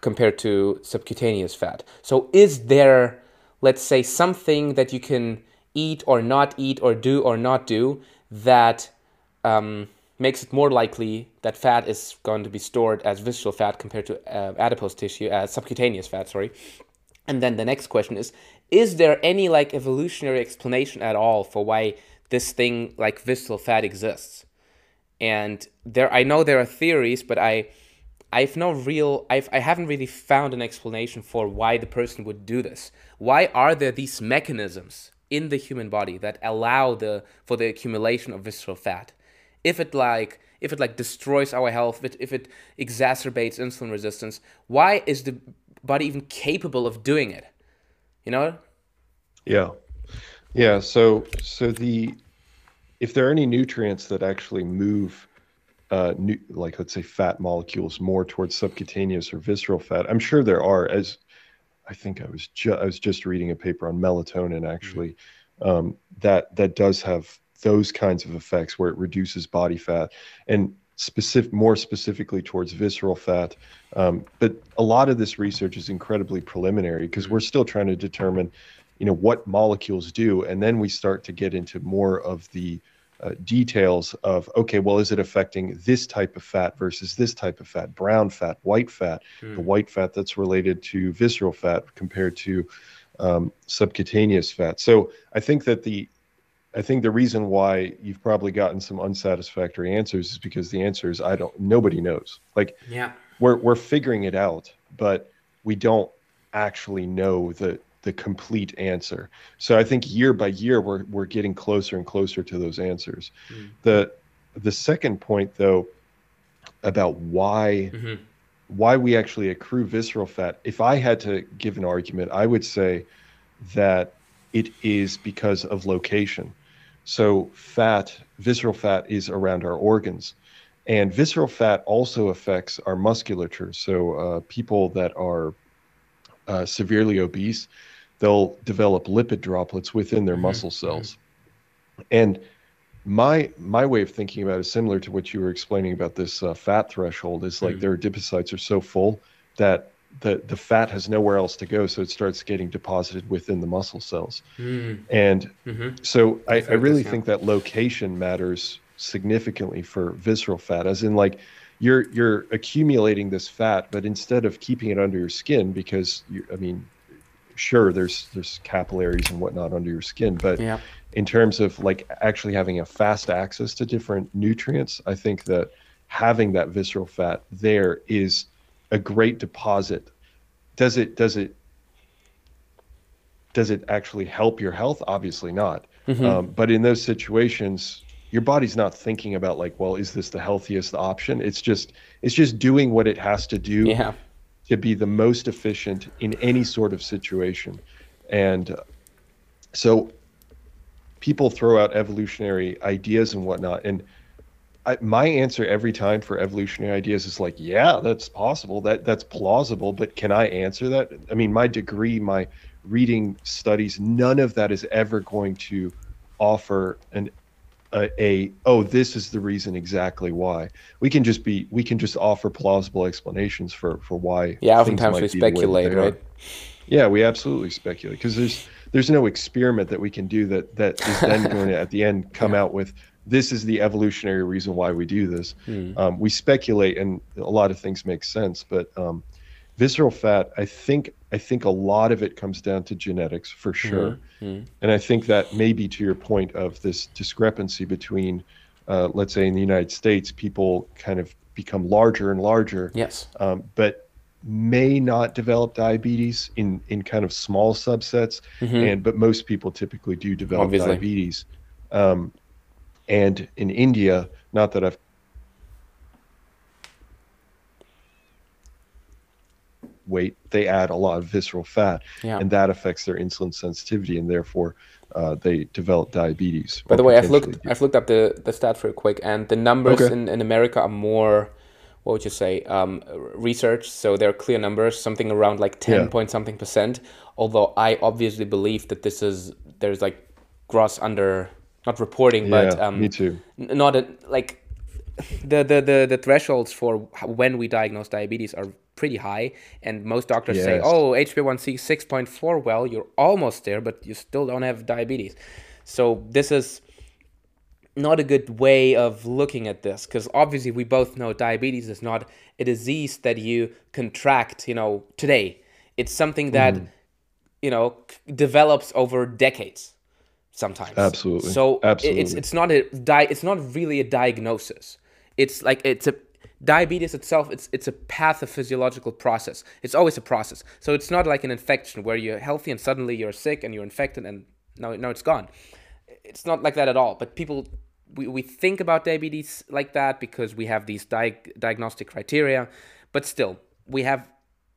compared to subcutaneous fat? So, is there, let's say, something that you can eat or not eat or do or not do that um, makes it more likely that fat is going to be stored as visceral fat compared to uh, adipose tissue, as subcutaneous fat, sorry. And then the next question is Is there any like evolutionary explanation at all for why this thing like visceral fat exists? And there, I know there are theories, but I, I've no real, I've, I haven't really found an explanation for why the person would do this. Why are there these mechanisms in the human body that allow the for the accumulation of visceral fat? If it like, if it like destroys our health, if it, if it exacerbates insulin resistance, why is the body even capable of doing it? You know? Yeah. Yeah. So, so the, if there are any nutrients that actually move, uh, nu- like let's say fat molecules more towards subcutaneous or visceral fat, I'm sure there are. As I think I was, ju- I was just reading a paper on melatonin actually, um, that that does have those kinds of effects where it reduces body fat and specific, more specifically towards visceral fat. Um, but a lot of this research is incredibly preliminary because we're still trying to determine, you know, what molecules do, and then we start to get into more of the uh, details of okay, well, is it affecting this type of fat versus this type of fat, brown fat, white fat, the white fat that's related to visceral fat compared to um, subcutaneous fat. So I think that the I think the reason why you've probably gotten some unsatisfactory answers is because the answer is I don't nobody knows. Like Yeah. we're we're figuring it out, but we don't actually know the the complete answer. So I think year by year we're we're getting closer and closer to those answers. The the second point though about why Mm-hmm. why we actually accrue visceral fat, if I had to give an argument, I would say that it is because of location. So, fat, visceral fat is around our organs. And visceral fat also affects our musculature. So, uh, people that are uh, severely obese, they'll develop lipid droplets within their muscle cells. And my my way of thinking about it is similar to what you were explaining about this uh, fat threshold. Is like their adipocytes are so full that the the fat has nowhere else to go, so it starts getting deposited within the muscle cells. And so I, I really think that location matters significantly for visceral fat, as in like you're you're accumulating this fat, but instead of keeping it under your skin, because you, I mean, sure, there's there's capillaries and whatnot under your skin, but Yeah. in terms of like actually having a fast access to different nutrients, I think that having that visceral fat there is a great deposit. Does it does it does it actually help your health? Obviously not. Um, but in those situations, your body's not thinking about like, well, is this the healthiest option? It's just it's just doing what it has to do Yeah. To be the most efficient in any sort of situation. And so people throw out evolutionary ideas and whatnot. And I, my answer every time for evolutionary ideas is like, yeah, that's possible. That that's plausible. But can I answer that? I mean, my degree, my reading studies, none of that is ever going to offer an a, a oh this is the reason exactly why we can just be we can just offer plausible explanations for for why Yeah, oftentimes we be the way that speculate, they are. right? yeah we absolutely speculate because there's there's no experiment that we can do that that is then going to at the end come out with this is the evolutionary reason why we do this um, we speculate and a lot of things make sense but um, visceral fat i think i think a lot of it comes down to genetics for sure. And i think that maybe to your point of this discrepancy between uh, let's say in the united states people kind of become larger and larger Yes. um, but may not develop diabetes in in kind of small subsets and but most people typically do develop Obviously. diabetes. Um, and in india not that i've weight they add a lot of visceral fat Yeah. and that affects their insulin sensitivity and therefore uh, they develop diabetes By the way, I've looked do. I've looked up the the stat real quick, and the numbers Okay. in, in America are more what would you say um, research so there are clear numbers something around like 10 Yeah. point something percent although i obviously believe that this is there's like gross under not reporting but um, me too. not a, like the, the the the thresholds for when we diagnose diabetes are pretty high and most doctors say oh hbA1c 6.4 well you're almost there but you still don't have diabetes. So this is not a good way of looking at this because obviously we both know diabetes is not a disease that you contract you know today. It's something that Mm-hmm. you know develops over decades sometimes. Absolutely. so i- it's it's not a di- it's not really a diagnosis. It's like it's a diabetes itself it's it's a pathophysiological process it's always a process so it's not like an infection where you're healthy and suddenly you're sick and you're infected and now, now it's gone it's not like that at all. But people, we, we think about diabetes like that because we have these diag- diagnostic criteria. But still, we have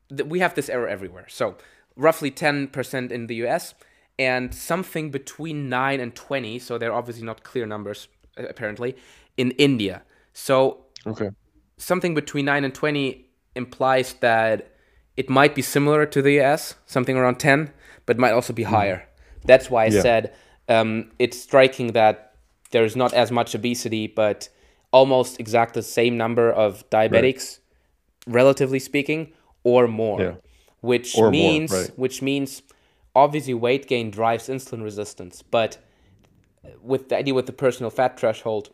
th- we have this error everywhere. So roughly 10% in the US and something between 9 and 20. So they're obviously not clear numbers apparently in India. So Okay. Something between 9 and 20 implies that it might be similar to the US, something around 10, but might also be higher. That's why I Yeah. said um, it's striking that there's not as much obesity, but almost exact the same number of diabetics, relatively speaking, or more. Yeah. Which Or more, means, right. which means, obviously, weight gain drives insulin resistance. But with the idea with the personal fat threshold,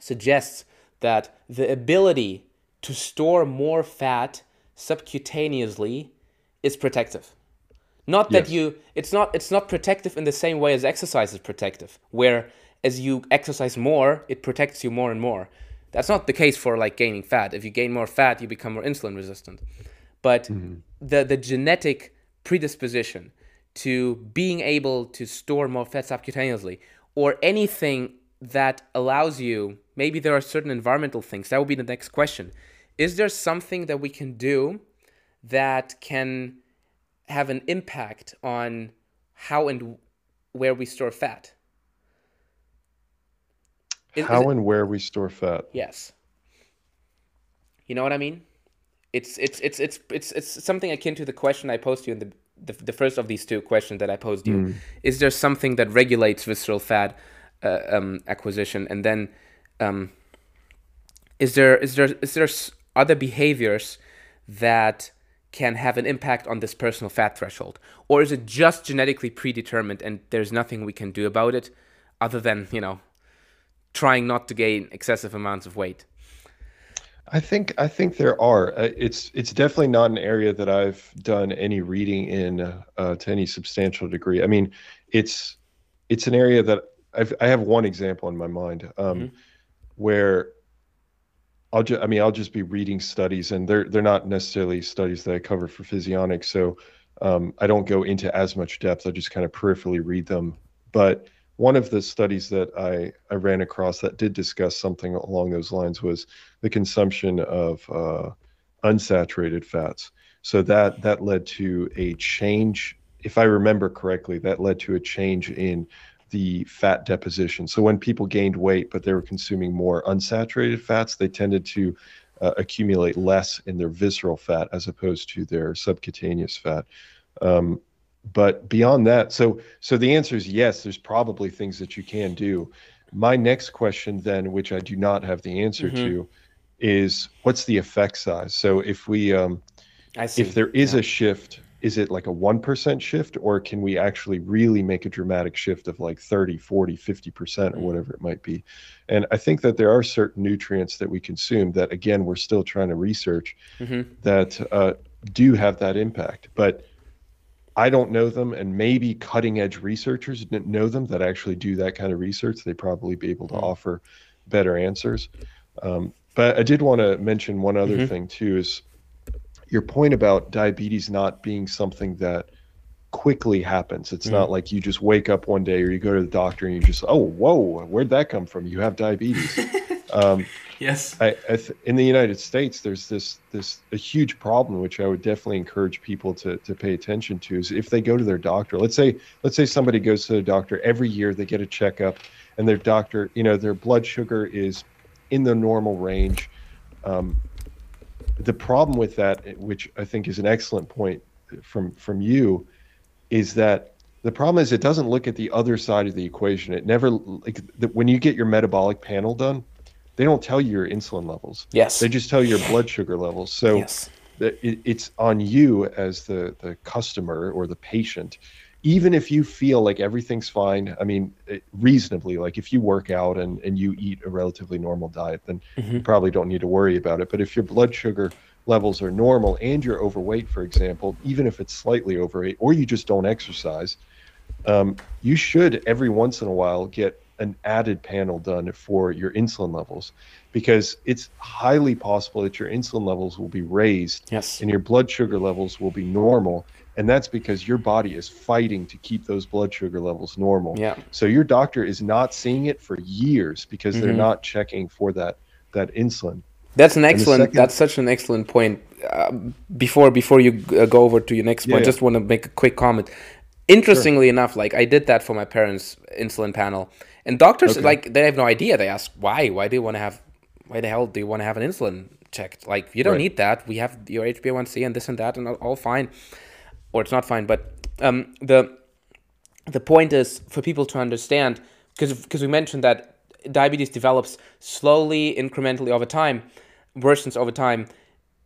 suggests that the ability to store more fat subcutaneously is protective. Not that Yes. you it's not it's not protective in the same way as exercise is protective, where as you exercise more, it protects you more and more. That's not the case for like gaining fat. If you gain more fat, you become more insulin resistant. But mm-hmm. the the genetic predisposition to being able to store more fat subcutaneously or anything that allows you maybe there are certain environmental things that would be the next question is there something that we can do that can have an impact on how and where we store fat Is- is How it- and where we store fat. Yes. You know what I mean? It's it's it's it's it's it's something akin to the question I posed to you in the the, the first of these two questions that I posed you. Is there something that regulates visceral fat uh, um, acquisition, and then um, is there is there is there other behaviors that can have an impact on this personal fat threshold, or is it just genetically predetermined and there's nothing we can do about it, other than you know trying not to gain excessive amounts of weight. I think I think there are. Uh, It's it's definitely not an area that I've done any reading in uh, to any substantial degree. I mean, it's it's an area that I've, I have one example in my mind um, where I'll just I mean I'll just be reading studies and they're they're not necessarily studies that I cover for physionics, so um, I don't go into as much depth. I just kind of peripherally read them. But one of the studies that I, I ran across that did discuss something along those lines was the consumption of uh, unsaturated fats. So that that led to a change. If I remember correctly, that led to a change in the fat deposition. So when people gained weight, but they were consuming more unsaturated fats, they tended to uh, accumulate less in their visceral fat as opposed to their subcutaneous fat. Um, but beyond that, so so the answer is yes. There's probably things that you can do. My next question, then, which I do not have the answer Mhm. to, is what's the effect size? So if we um, if there is Yeah. a shift, is it like a 1% shift or can we actually really make a dramatic shift of like 30, 40, 50% or Mm. whatever it might be? And I think that there are certain nutrients that we consume that, again, we're still trying to research Mhm. that uh, do have that impact. But I don't know them, and maybe cutting edge researchers know them that actually do that kind of research. They probably be able to Mm. offer better answers. Um, but I did want to mention one other Mhm. thing too is your point about diabetes not being something that quickly happens. It's Mm. not like you just wake up one day or you go to the doctor and you just, oh, whoa, where'd that come from? You have diabetes. um, yes. I, I th- in the United States, there's this this a huge problem, which I would definitely encourage people to to pay attention to. Is if they go to their doctor, let's say let's say somebody goes to the doctor every year, they get a checkup, and their doctor, you know, their blood sugar is in the normal range, um, the problem with that, which I think is an excellent point from from you, is that the problem is it doesn't look at the other side of the equation. It never like the, when you get your metabolic panel done, they don't tell you your insulin levels. Yes. They just tell you your blood sugar levels. So Yes. the, it, it's on you as the the customer or the patient even if you feel like everything's fine i mean it, reasonably like if you work out and and you eat a relatively normal diet then you probably don't need to worry about it but if your blood sugar levels are normal and you're overweight for example even if it's slightly overweight or you just don't exercise um, you should every once in a while get an added panel done for your insulin levels because it's highly possible that your insulin levels will be raised Yes. and your blood sugar levels will be normal and that's because your body is fighting to keep those blood sugar levels normal Yeah. so your doctor is not seeing it for years because they're Mhm. not checking for that that insulin That's an excellent. second- That's such an excellent point. Uh, before before you uh, go over to your next Yeah, point, yeah. just want to make a quick comment. Interestingly enough, like I did that for my parents' insulin panel, and doctors Okay. like they have no idea. They ask why. Why do you want to have? Why the hell do you want to have an insulin checked? Like you don't Right. need that. We have your HbA1c and this and that, and all fine, or it's not fine. But um, the the point is for people to understand because because we mentioned that diabetes develops slowly incrementally over time worsens over time.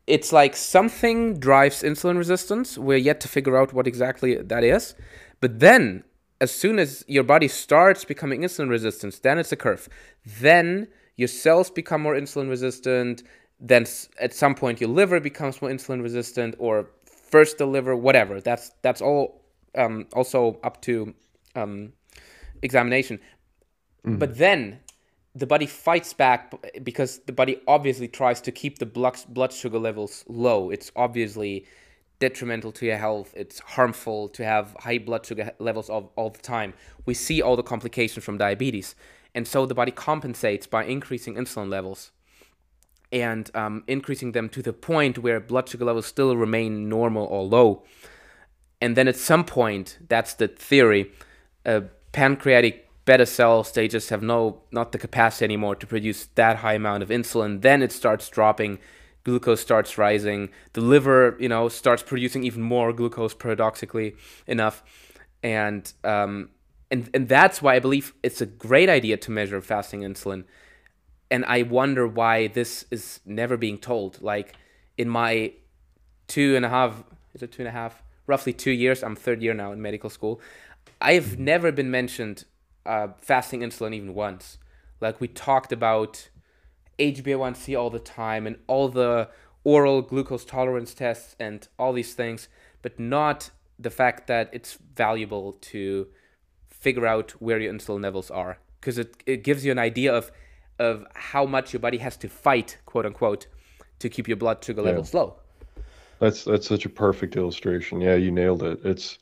It's like something drives insulin resistance. We're yet to figure out what exactly that is but then as soon as your body starts becoming insulin resistant then it's a curve. Then your cells become more insulin resistant. Then at some point your liver becomes more insulin resistant or first deliver whatever that's that's all um, also up to um, examination but then the body fights back because the body obviously tries to keep the blood, blood sugar levels low. It's obviously detrimental to your health. It's harmful to have high blood sugar levels all, all the time. We see all the complications from diabetes. And so the body compensates by increasing insulin levels and um, increasing them to the point where blood sugar levels still remain normal or low. And then at some point, that's the theory, uh, pancreatic beta cells, they just have no, not the capacity anymore to produce that high amount of insulin. Then it starts dropping, glucose starts rising, the liver, you know, starts producing even more glucose paradoxically enough. And, um, and, and that's why I believe it's a great idea to measure fasting insulin and I wonder why this is never being told. Like in my two and a half, is it two and a half, roughly two years? I'm third year now in medical school. I've never been mentioned uh, fasting insulin even once. Like we talked about HbA1c all the time and all the oral glucose tolerance tests and all these things, but not the fact that it's valuable to figure out where your insulin levels are because it, it gives you an idea of of how much your body has to fight quote unquote to keep your blood sugar levels low That's that's such a perfect illustration. Yeah, you nailed it. It's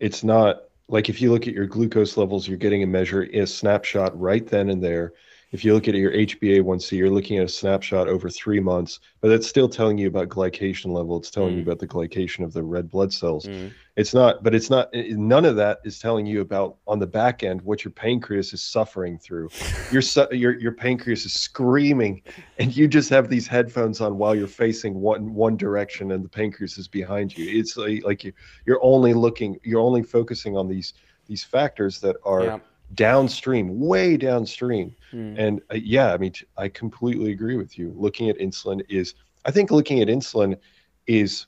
it's not like if you look at your glucose levels, you're getting a measure, a snapshot right then and there. If you look at your HbA1c, you're looking at a snapshot over three months, but that's still telling you about glycation level. It's telling you mm. about the glycation of the red blood cells. Mm. It's not, but it's not. None of that is telling you about on the back end what your pancreas is suffering through. Your su- your your pancreas is screaming, and you just have these headphones on while you're facing one one direction, and the pancreas is behind you. It's like, like you you're only looking, you're only focusing on these these factors that are Yeah. Downstream, way downstream. Mm. And uh, yeah, I mean, t- I completely agree with you. Looking at insulin is, I think looking at insulin is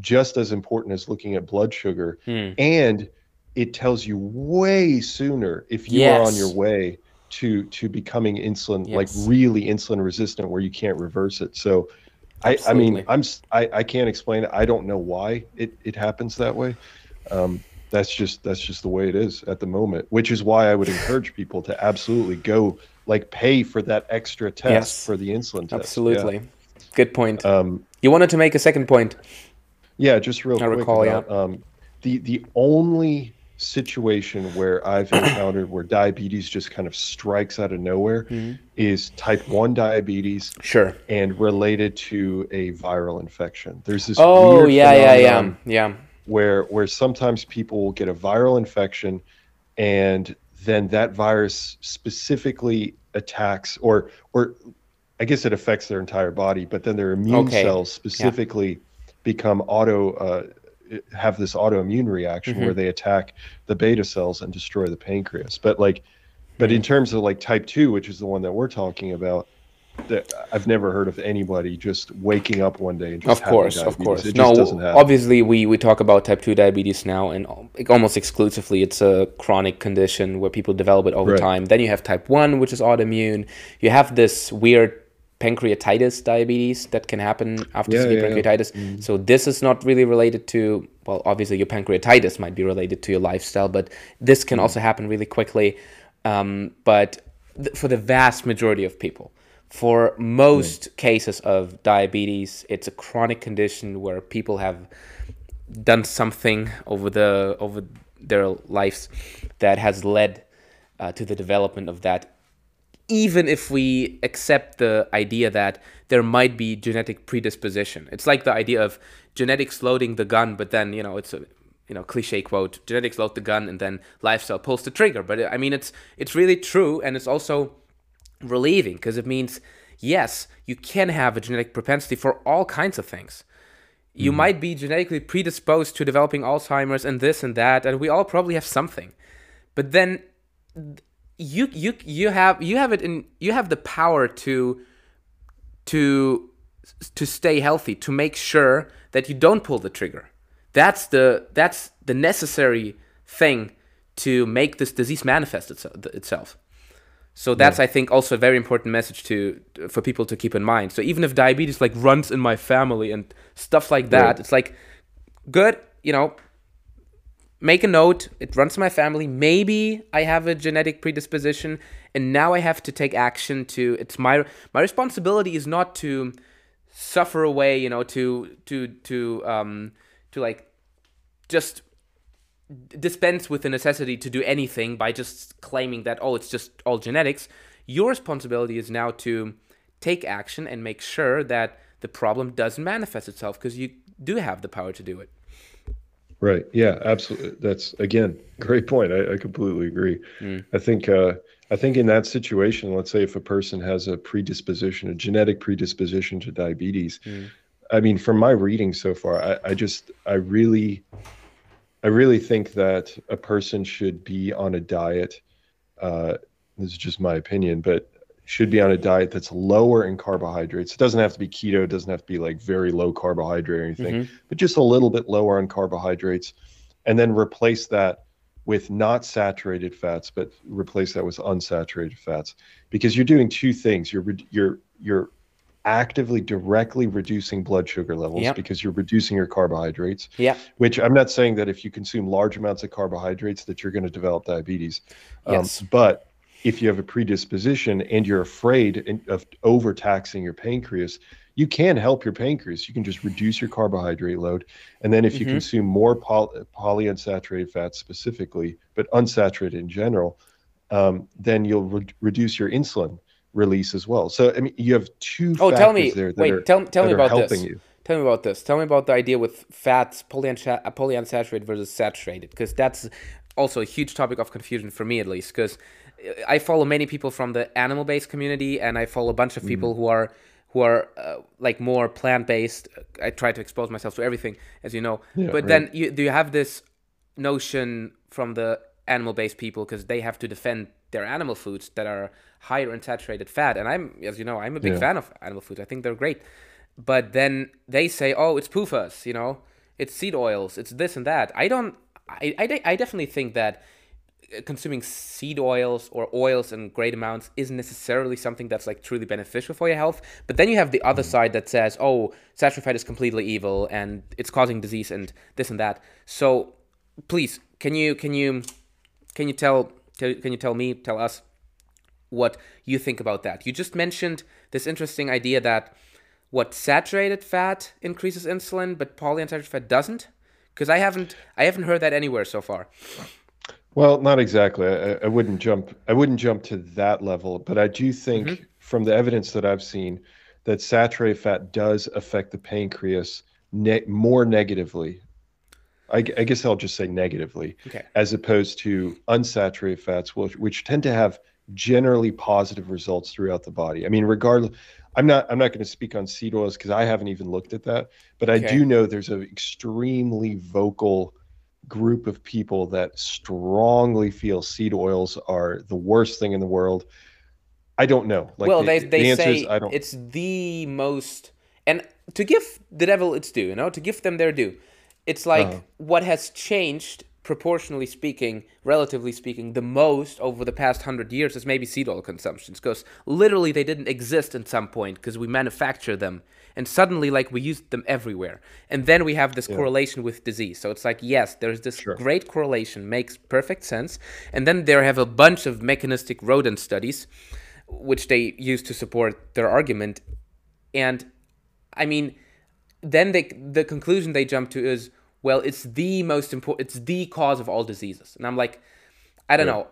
just as important as looking at blood sugar. Hmm. And it tells you way sooner if you are on your way to to becoming insulin, like really insulin resistant, where you can't reverse it. So, I, I mean, I'm I can't explain it. I don't know why it, it happens that way. Um, that's just that's just the way it is at the moment. Which is why I would encourage people to absolutely go like pay for that extra test Yes. for the insulin test. Yeah. absolutely good point Um, you wanted to make a second point yeah, just real I quick. recall, yeah. um, the the only situation where I've encountered where diabetes just kind of strikes out of nowhere Mm-hmm. is type one diabetes sure and related to a viral infection. There's this oh yeah yeah yeah yeah where where sometimes people will get a viral infection and then that virus specifically attacks or or I guess it affects their entire body, but then their immune Okay. cells specifically become auto uh, have this autoimmune reaction Mm-hmm. where they attack the beta cells and destroy the pancreas. But like, but in terms of like type two, which is the one that we're talking about, that I've never heard of anybody just waking up one day and just Of course, of course. It No, just doesn't happen. obviously we, we talk about type 2 diabetes now and almost exclusively it's a chronic condition where people develop it over Right. time. Then you have type 1 which is autoimmune. You have this weird pancreatitis diabetes that can happen after Yeah, severe yeah, yeah. pancreatitis. So this is not really related to well obviously your pancreatitis might be related to your lifestyle but this can also happen really quickly. Um, but th- for the vast majority of people for most cases of diabetes, it's a chronic condition where people have done something over the over their lives that has led uh, to the development of that. Even if we accept the idea that there might be genetic predisposition, it's like the idea of genetics loading the gun, but then you know it's a you know cliche quote: genetics load the gun, and then lifestyle pulls the trigger. But I mean, it's it's really true, and it's also relieving because it means yes, you can have a genetic propensity for all kinds of things. You mm-hmm. might be genetically predisposed to developing Alzheimer's and this and that, and we all probably have something. But then you you you have you have it in you have the power to to to stay healthy, to make sure that you don't pull the trigger. That's the that's the necessary thing to make this disease manifest itself. So that's I think also a very important message to for people to keep in mind. So even if diabetes like runs in my family and stuff like that, Right. it's like good, you know, make a note. It runs in my family. Maybe I have a genetic predisposition, and now I have to take action. To it's my my responsibility is not to suffer away, you know, to to to um to like just dispense with the necessity to do anything by just claiming that oh it's just all genetics your responsibility is now to take action and make sure that the problem doesn't manifest itself because you do have the power to do it Right. Yeah. Absolutely. That's again great point. I, I completely agree. I think. Uh, I think in that situation, let's say if a person has a predisposition, a genetic predisposition to diabetes, I mean, from my reading so far, I, I just, I really, I really think that a person should be on a diet. Uh, this is just my opinion, but should be on a diet that's lower in carbohydrates. It doesn't have to be keto. It doesn't have to be like very low carbohydrate or anything, but just a little bit lower on carbohydrates, and then replace that with not saturated fats, but replace that with unsaturated fats, because you're doing two things. You're you're you're actively directly reducing blood sugar levels Yep. because you're reducing your carbohydrates yeah which I'm not saying that if you consume large amounts of carbohydrates that you're going to develop diabetes. Um, Yes. But if you have a predisposition and you're afraid of overtaxing your pancreas, you can help your pancreas. You can just reduce your carbohydrate load. And then if you Mhm. consume more poly- polyunsaturated fats specifically, but unsaturated in general, um, then you'll re- reduce your insulin release as well. So, I mean, you have two oh tell me there that wait are, tell, tell me about this you. tell me about this tell me about the idea with fats uh, polyunsaturated versus saturated because that's also a huge topic of confusion for me at least because i follow many people from the animal-based community and i follow a bunch of people who are who are uh, like more plant-based i try to expose myself to everything as you know Yeah, but right. then you, do you have this notion from the animal-based people because they have to defend their animal foods that are higher in saturated fat. And i'm as you know i'm a big Yeah. fan of animal foods. I think they're great. But then they say oh it's PUFAs you know? It's seed oils. It's this and that. I don't i i, de- I definitely think that uh, consuming seed oils or oils in great amounts isn't necessarily something that's like truly beneficial for your health. But then you have the other side that says, "Oh, saturated fat is completely evil and it's causing disease and this and that." So, please, can you can you can you tell, can you tell me tell us what you think about that? You just mentioned this interesting idea that what saturated fat increases insulin, but polyunsaturated fat doesn't. Because I haven't I haven't heard that anywhere so far. Well, not exactly. I, I wouldn't jump. I wouldn't jump to that level, but I do think Mm-hmm. from the evidence that I've seen that saturated fat does affect the pancreas ne- more negatively. I, I guess I'll just say negatively, Okay. as opposed to unsaturated fats, which, which tend to have generally positive results throughout the body. I mean, regardless, I'm not I'm not going to speak on seed oils because I haven't even looked at that, but I do know there's an extremely vocal group of people that strongly feel seed oils are the worst thing in the world. I don't know. Like well, the, they they answer say I don't. it's the most, and to give the devil its due, you know, to give them their due, it's like Uh-huh. what has changed proportionally speaking, relatively speaking, the most over the past hundred years is maybe seed oil consumptions, because literally they didn't exist at some point because we manufacture them, and suddenly like we used them everywhere, and then we have this correlation with disease. So it's like yes, there's this Sure. great correlation, makes perfect sense, and then there have a bunch of mechanistic rodent studies which they use to support their argument. And I mean, then they the conclusion they jump to is, well, it's the most important, it's the cause of all diseases. And I'm like, I don't Yeah. know.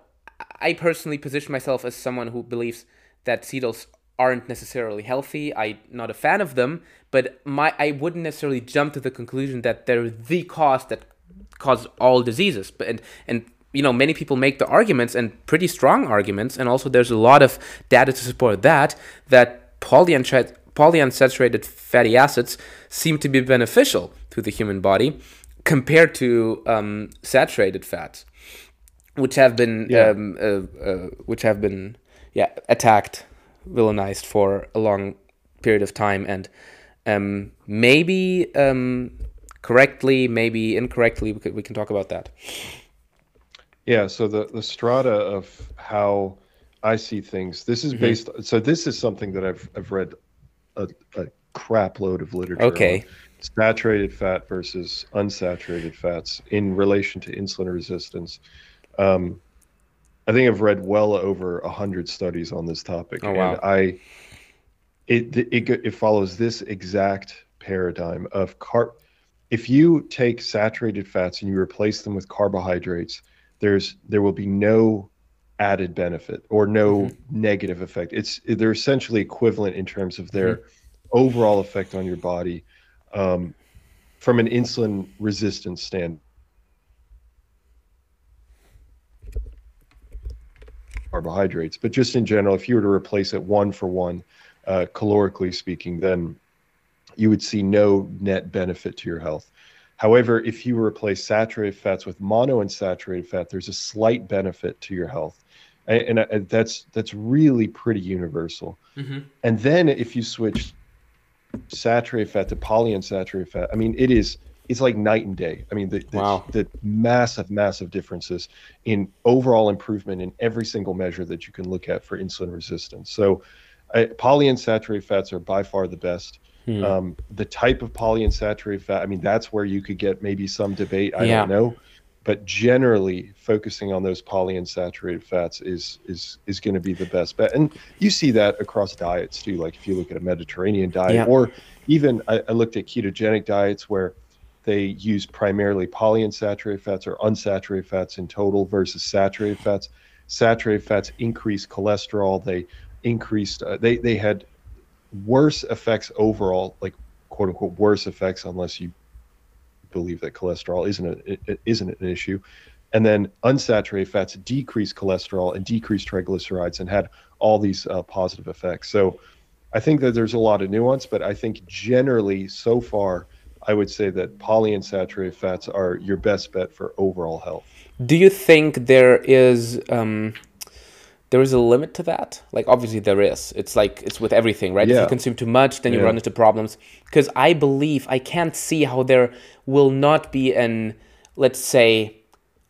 I personally position myself as someone who believes that oils aren't necessarily healthy. I'm not a fan of them, but my I wouldn't necessarily jump to the conclusion that they're the cause that cause all diseases. But and and you know many people make the arguments and pretty strong arguments, and also there's a lot of data to support that that polyunsat- polyunsaturated fatty acids seem to be beneficial to the human body compared to um, saturated fats, which have been Yeah. um, uh, uh, which have been yeah attacked, villainized for a long period of time, and um, maybe um, correctly, maybe incorrectly. We, could, we can talk about that. Yeah, so the the strata of how I see things. This Mm-hmm. is based. So this is something that I've I've read a, a crap load of literature. Okay. on. Saturated fat versus unsaturated fats in relation to insulin resistance. Um, I think I've read well over a hundred studies on this topic, Oh, wow. and I it it it follows this exact paradigm of car. If you take saturated fats and you replace them with carbohydrates, there's there will be no added benefit or no negative effect. It's they're essentially equivalent in terms of their overall effect on your body um, from an insulin resistance standpoint. Carbohydrates, but just in general, if you were to replace it one for one, uh, calorically speaking, then you would see no net benefit to your health. However, if you replace saturated fats with monounsaturated fat, there's a slight benefit to your health, and, and, uh, that's that's really pretty universal. And then if you switch saturated fat to polyunsaturated fat, I mean, it is it's like night and day. I mean, the the, Wow. the massive, massive differences in overall improvement in every single measure that you can look at for insulin resistance. So, uh, polyunsaturated fats are by far the best. Hmm. Um, the type of polyunsaturated fat, I mean, that's where you could get maybe some debate. I Yeah. don't know, but generally, focusing on those polyunsaturated fats is is is going to be the best bet. And you see that across diets too. Like if you look at a Mediterranean diet, Yeah. or even I, I looked at ketogenic diets where they use primarily polyunsaturated fats or unsaturated fats in total versus saturated fats. Saturated fats increase cholesterol. They increased. Uh, they they had worse effects overall, like quote unquote worse effects, unless you believe that cholesterol isn't a, isn't an issue. And then unsaturated fats decrease cholesterol and decrease triglycerides and had all these uh, positive effects. So I think that there's a lot of nuance, but I think generally so far, I would say that polyunsaturated fats are your best bet for overall health. Do you think there is um, there is a limit to that? Like obviously there is. It's like it's with everything, right? If you consume too much, then you Yeah. run into problems. Because I believe I can't see how there will not be an let's say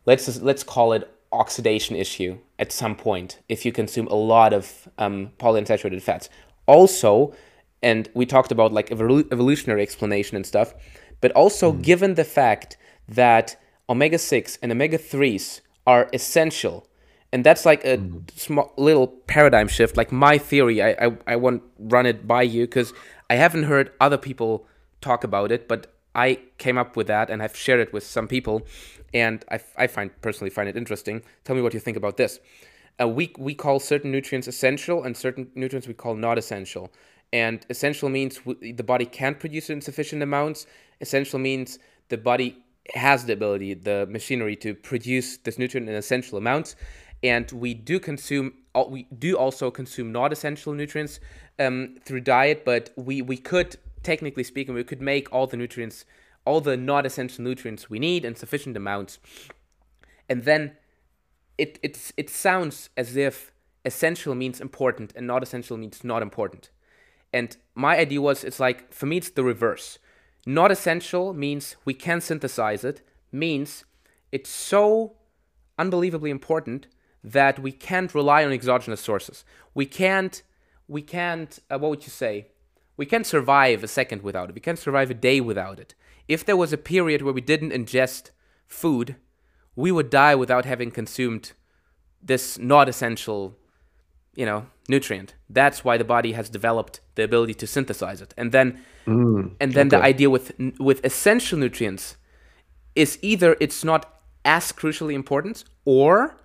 let's just, let's call it oxidation issue at some point if you consume a lot of um, polyunsaturated fats. Also, and we talked about like evolu- evolutionary explanation and stuff, but also given the fact that omega six and omega threes are essential, and that's like a small little paradigm shift. Like my theory, I I, I won't run it by you because I haven't heard other people talk about it, but I came up with that and I've shared it with some people, and I, I find personally find it interesting. Tell me what you think about this. Uh, we we call certain nutrients essential, and certain nutrients we call not essential. And essential means w- the body can't produce it in sufficient amounts. Essential means the body has the ability, the machinery to produce this nutrient in essential amounts. And we do consume we do also consume not essential nutrients um, through diet, but we we could technically speaking we could make all the nutrients all the not essential nutrients we need in sufficient amounts, and then it it's it sounds as if essential means important and not essential means not important. And my idea was it's like for me it's the reverse. Not essential means we can synthesize it, means it's so unbelievably important that we can't rely on exogenous sources. We can't we can't uh, what would you say? We can't survive a second without it. We can't survive a day without it. If there was a period where we didn't ingest food, we would die without having consumed this not essential you know nutrient that's why the body has developed the ability to synthesize it and then mm, and then okay. the idea with with essential nutrients is either it's not as crucially important or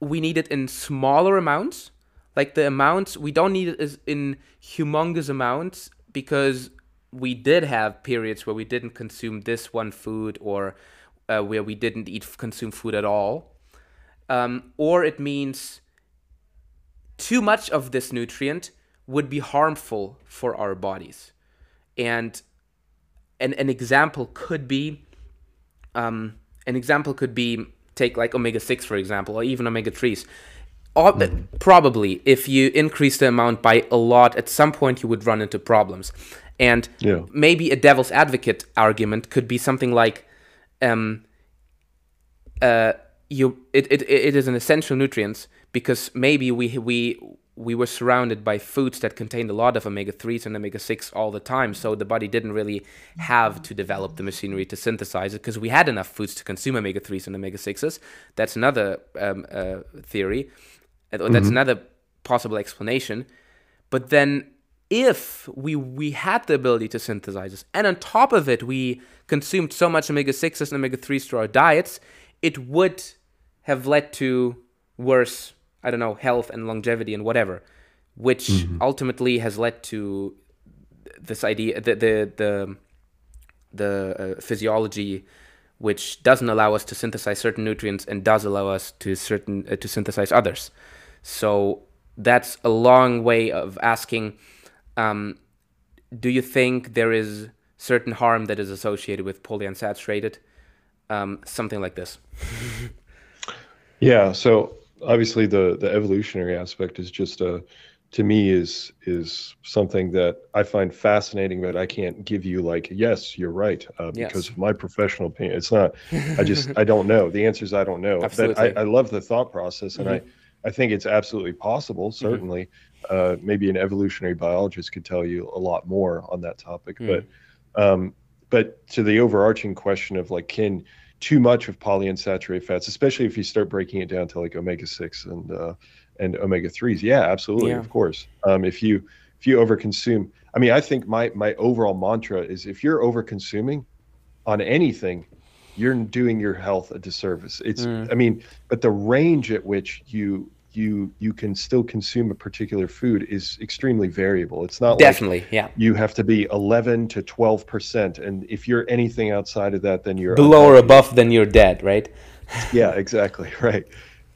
we need it in smaller amounts like the amounts we don't need it in humongous amounts because we did have periods where we didn't consume this one food or uh, where we didn't eat consume food at all um, or it means too much of this nutrient would be harmful for our bodies. And an, an example could be um, an example could be take like omega 6 for example or even omega 3s mm-hmm. probably if you increase the amount by a lot at some point you would run into problems and yeah. maybe a devil's advocate argument could be something like um, uh, you it, it, it is an essential nutrient because maybe we we we were surrounded by foods that contained a lot of omega 3s and omega 6 all the time so the body didn't really have to develop the machinery to synthesize it because we had enough foods to consume omega 3s and omega 6s that's another um, uh, theory uh, that's mm-hmm. another possible explanation but then if we we had the ability to synthesize this and on top of it we consumed so much omega 6s and omega 3s through our diets it would have led to worse, I don't know, health and longevity and whatever, which mm-hmm. ultimately has led to this idea, the the the, the uh, physiology, which doesn't allow us to synthesize certain nutrients and does allow us to certain uh, to synthesize others. So that's a long way of asking. Um, do you think there is certain harm that is associated with polyunsaturated? Um, something like this. Yeah. So obviously the the evolutionary aspect is just a to me is is something that I find fascinating, but I can't give you like yes, you're right uh, because of my professional opinion. It's not. I just I don't know. The answer is I don't know. Absolutely. But I, I love the thought process, and mm-hmm. I I think it's absolutely possible. Mm-hmm. Certainly, mm-hmm. uh, maybe an evolutionary biologist could tell you a lot more on that topic. Mm. But um, but to the overarching question of like can too much of polyunsaturated fats, especially if you start breaking it down to like omega six and uh, and omega threes. Yeah, absolutely, yeah. of course. Um, if you if you overconsume, I mean, I think my my overall mantra is if you're overconsuming on anything, you're doing your health a disservice. It's, mm. I mean, but the range at which you you you can still consume a particular food is extremely variable. It's not definitely like yeah. You have to be eleven to twelve percent, and if you're anything outside of that, then you're below or above, then you're dead, right? yeah, exactly, right.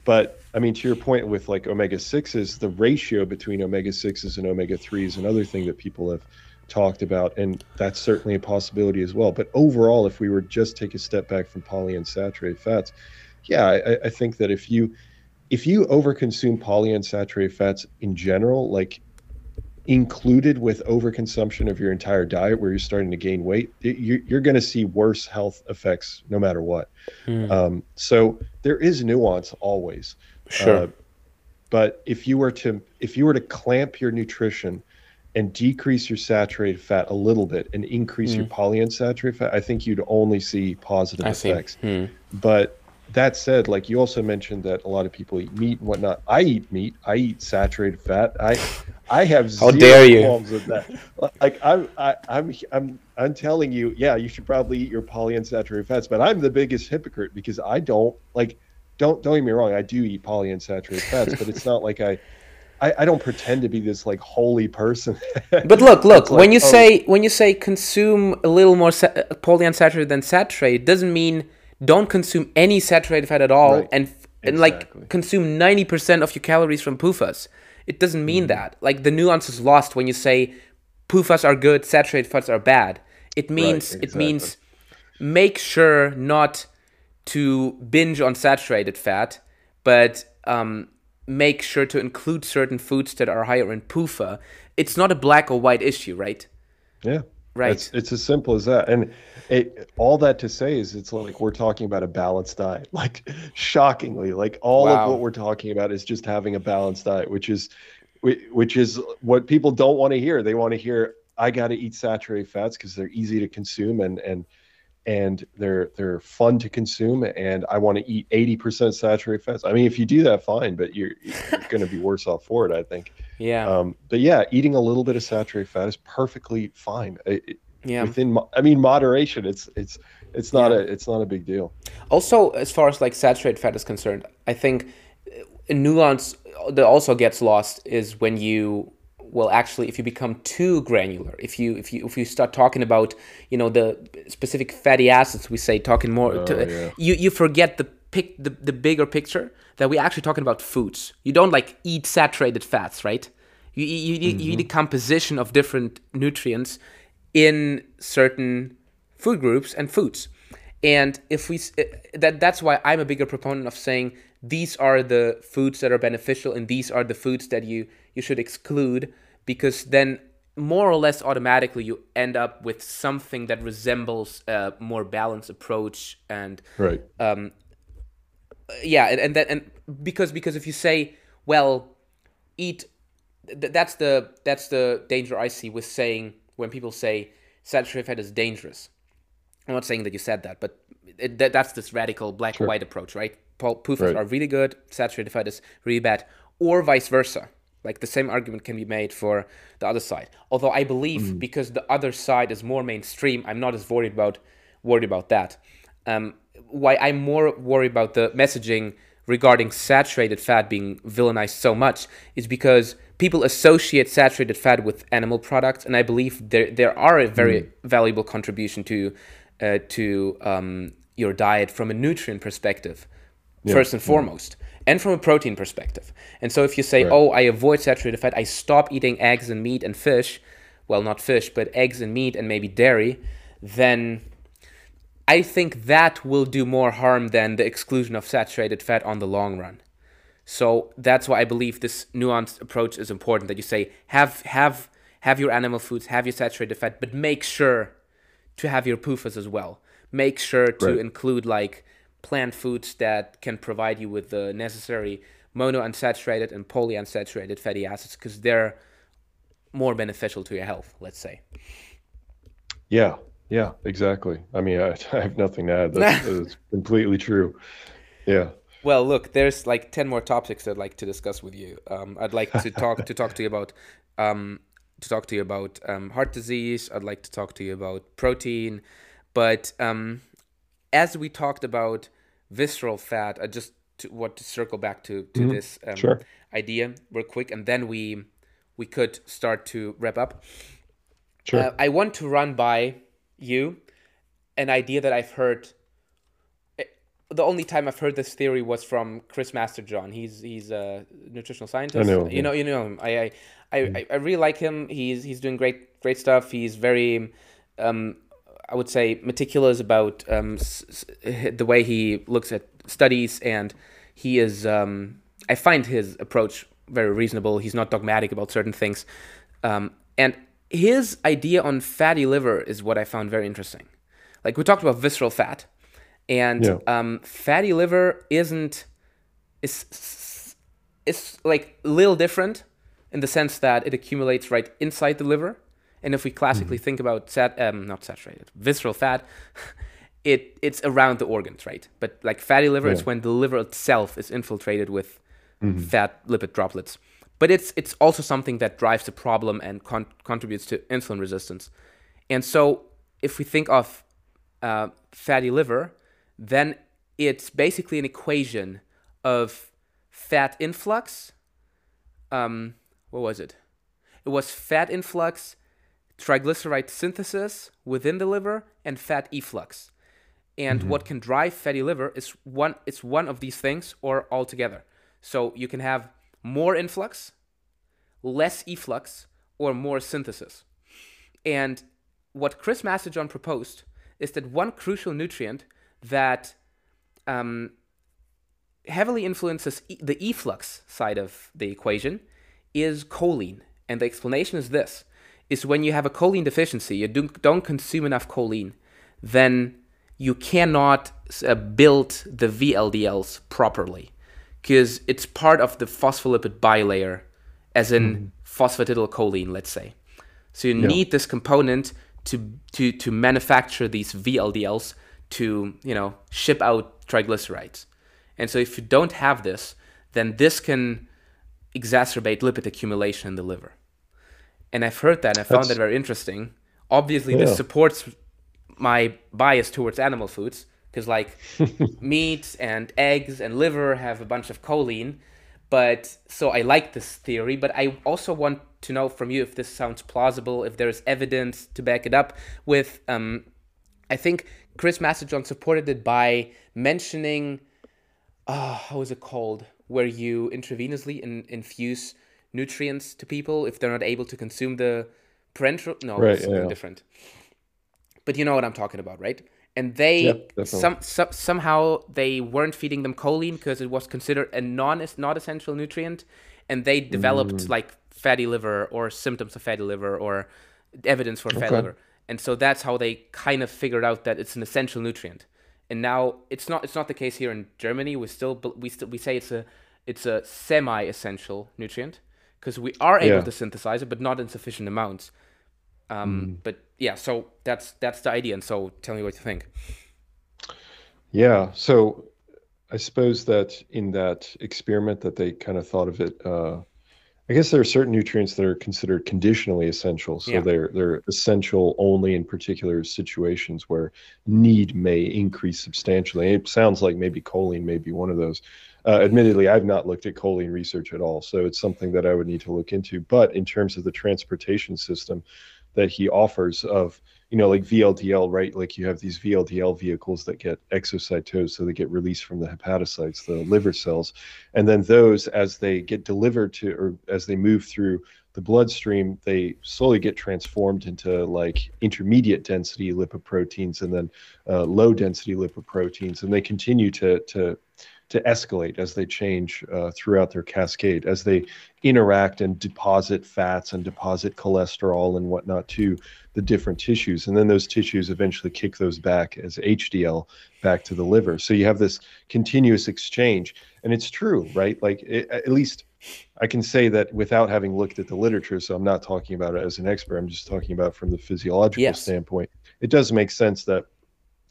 But I mean, to your point with like omega sixes, the ratio between omega sixes and omega threes, another thing that people have talked about, and that's certainly a possibility as well. But overall, if we were just take a step back from polyunsaturated fats, yeah, I, I think that if you if you overconsume polyunsaturated fats in general, like included with overconsumption of your entire diet where you're starting to gain weight, you're, you're going to see worse health effects no matter what. Hmm. Um, so there is nuance always. Sure. Uh, but if you were to if you were to clamp your nutrition and decrease your saturated fat a little bit and increase your hmm. polyunsaturated fat, I think you'd only see positive I effects. See. Hmm. But that said, like you also mentioned that a lot of people eat meat and whatnot. I eat meat. I eat saturated fat. I I have How dare you? qualms with that. Like I'm I, I'm I'm I'm telling you, yeah, you should probably eat your polyunsaturated fats. But I'm the biggest hypocrite because I don't like. Don't don't get me wrong. I do eat polyunsaturated fats, but it's not like I. I, I don't pretend to be this like holy person. but look, look. Like, when you oh, say when you say consume a little more sa- uh, polyunsaturated than saturated, it doesn't mean don't consume any saturated fat at all right. and and Exactly. like consume 90% of your calories from PUFAs. It doesn't mean that. Like the nuance is lost when you say PUFAs are good, saturated fats are bad. It means it exactly. means make sure not to binge on saturated fat, but um, make sure to include certain foods that are higher in PUFA. It's not a black or white issue, right? Yeah. Right. It's, it's as simple as that. And it, all that to say is it's like we're talking about a balanced diet. Like shockingly, like all Wow. of what we're talking about is just having a balanced diet, which is which is what people don't want to hear. They want to hear I got to eat saturated fats because they're easy to consume and and and they're they're fun to consume and I want to eat 80% saturated fats. I mean, if you do that fine, but you're you're going to be worse off for it, I think. Yeah. Um, but yeah, eating a little bit of saturated fat is perfectly fine. It- yeah. Within, I mean, moderation. It's it's it's not Yeah. a it's not a big deal. Also, as far as like saturated fat is concerned, I think a nuance that also gets lost is when you well actually if you become too granular if you if you if you start talking about you know the specific fatty acids we say talking more to, Oh, yeah. you you forget the pic the, the bigger picture that we're actually talking about foods you don't like eat saturated fats right you you, you, you Mm-hmm. eat a composition of different nutrients in certain food groups and foods and if we eh, that that's why i'm a bigger proponent of saying these are the foods that are beneficial and these are the foods that you you should exclude because then more or less automatically you end up with something that resembles a more balanced approach and Right. um yeah and, and that and because because if you say well eat th- that's the that's the danger i see with saying when people say saturated fat is dangerous. I'm not saying that you said that but it, that, that's this radical black or white approach right PUFAs Right. are really good saturated fat is really bad or vice versa. Like the same argument can be made for the other side. Although i believe because the other side is more mainstream i'm not as worried about worried about that. Um, why I'm more worried about the messaging regarding saturated fat being villainized so much is because people associate saturated fat with animal products, and I believe there there are a very valuable contribution to uh, to um, your diet from a nutrient perspective, first and mm. foremost, and from a protein perspective. And so if you say, Right. "Oh, I avoid saturated fat, I stop eating eggs and meat and fish," well, not fish, but eggs and meat and maybe dairy, then I think that will do more harm than the exclusion of saturated fat on the long run. So that's why I believe this nuanced approach is important. That you say have have have your animal foods, have your saturated fat, but make sure to have your PUFAs as well. Make sure to Right. include like plant foods that can provide you with the necessary monounsaturated and polyunsaturated fatty acids because they're more beneficial to your health. Let's say. Yeah. Yeah. Exactly. I mean, I, I have nothing to add. That's, that's completely true. Yeah. Well, look, there's like ten more topics I'd like to discuss with you. Um, I'd like to talk to talk to you about um, to talk to you about um, heart disease. I'd like to talk to you about protein, but um, as we talked about visceral fat, I just to, want to circle back to to this um, Sure. idea real quick, and then we we could start to wrap up. Sure. Uh, I want to run by you an idea that I've heard. eh, The only time I've heard this theory was from Chris Masterjohn. He's he's a nutritional scientist. I know him, You know you know him. I I, I, I really like him. He's he's doing great great stuff. He's very um, I would say meticulous about um, s- s- the way he looks at studies, and he is. Um, I find his approach very reasonable. He's not dogmatic about certain things, um, and his idea on fatty liver is what I found very interesting. Like we talked about visceral fat, and Yeah. um, fatty liver isn't is is like a little different in the sense that it accumulates right inside the liver. And if we classically think about sat, um, not saturated, visceral fat, it it's around the organs, right? But like fatty liver is Yeah. when the liver itself is infiltrated with fat lipid droplets. But it's it's also something that drives the problem and con- contributes to insulin resistance. And so if we think of uh, fatty liver, then it's basically an equation of fat influx. Um, what was it? It was fat influx, triglyceride synthesis within the liver, and fat efflux. And what can drive fatty liver is one it's one of these things or all together. So you can have more influx, less efflux, or more synthesis. And what Chris Masterjohn proposed is that one crucial nutrient that um, heavily influences e- the efflux side of the equation is choline. And the explanation is this is when you have a choline deficiency, you do, don't consume enough choline, then you cannot uh, build the VLDLs properly because it's part of the phospholipid bilayer, as in phosphatidylcholine, let's say. So you need this component to to to manufacture these VLDLs to you know ship out triglycerides. And so if you don't have this, then this can exacerbate lipid accumulation in the liver. And I've heard that and I found That's- that very interesting. Obviously, Yeah. this supports my bias towards animal foods because like meat and eggs and liver have a bunch of choline. But so I like this theory, but I also want to know from you if this sounds plausible, if there's evidence to back it up with. Um, I think Chris Masterjohn supported it by mentioning, uh, how is it called, where you intravenously in, infuse nutrients to people if they're not able to consume the parenteral. No, Right, it's yeah. different. But you know what I'm talking about, right? And they Yep, some, some somehow they weren't feeding them choline because it was considered a non not essential nutrient, and they developed Mm. like fatty liver or symptoms of fatty liver or evidence for fatty Okay. liver, and so that's how they kind of figured out that it's an essential nutrient. And now it's not it's not the case here in Germany. We still we still we say it's a it's a semi-essential nutrient because we are able Yeah. to synthesize it, but not in sufficient amounts. Um, But yeah, so that's that's the idea. And so tell me what you think. Yeah. So I suppose that in that experiment that they kind of thought of it, uh, I guess there are certain nutrients that are considered conditionally essential. So Yeah. they're they're essential only in particular situations where need may increase substantially. It sounds like maybe choline may be one of those. Uh, admittedly, I've not looked at choline research at all, so it's something that I would need to look into. But in terms of the transportation system that he offers of you know, like VLDL, right? Like you have these VLDL vehicles that get exocytosed, so they get released from the hepatocytes, the liver cells, and then those, as they get delivered to, or as they move through the bloodstream, they slowly get transformed into like intermediate density lipoproteins and then uh, low density lipoproteins, and they continue to to to escalate as they change uh, throughout their cascade, as they interact and deposit fats and deposit cholesterol and whatnot to the different tissues. And then those tissues eventually kick those back as HDL back to the liver. So you have this continuous exchange. And it's true, right? Like, it, at least I can say that without having looked at the literature. So I'm not talking about it as an expert, I'm just talking about from the physiological Yes. standpoint. It does make sense that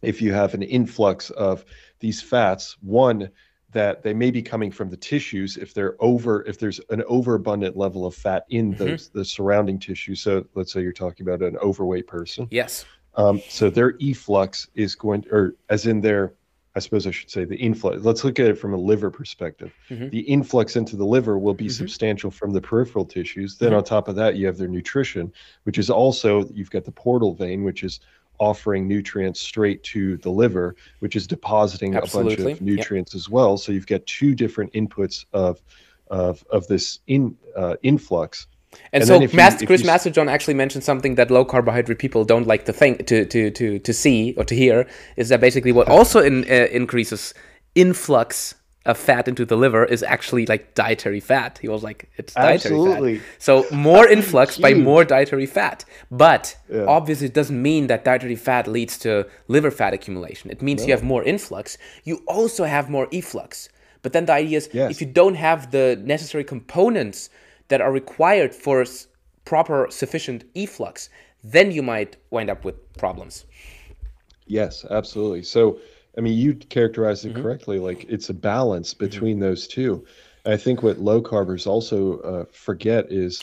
if you have an influx of these fats, one, that they may be coming from the tissues if they're over if there's an overabundant level of fat in Mm-hmm. those the surrounding tissue so let's say you're talking about an overweight person Yes. um, so their efflux is going or as in their i suppose i should say the influx let's look at it from a liver perspective Mhm. the influx into the liver will be Mhm. substantial from the peripheral tissues then Mhm. on top of that you have their nutrition which is also you've got the portal vein which is offering nutrients straight to the liver which is depositing a bunch Absolutely. of Yep. nutrients as well so you've got two different inputs of of of this in uh, influx And, And so you- Chris you Masterjohn actually mentioned something that low carbohydrate people don't like to think to to to to see or to hear is that basically what also in, uh, increases influx of fat into the liver is actually like dietary fat. He was like it's dietary Absolutely. fat. So more influx by more dietary fat. But Yeah. obviously it doesn't mean that dietary fat leads to liver fat accumulation. It means you have more influx. You also have more efflux. But then the idea is Yes. if you don't have the necessary components that are required for s- proper sufficient efflux, then you might wind up with problems. Yes, absolutely. So, I mean, you characterized Mm-hmm. it correctly. Like it's a balance between those two. I think what low carbers also uh, forget is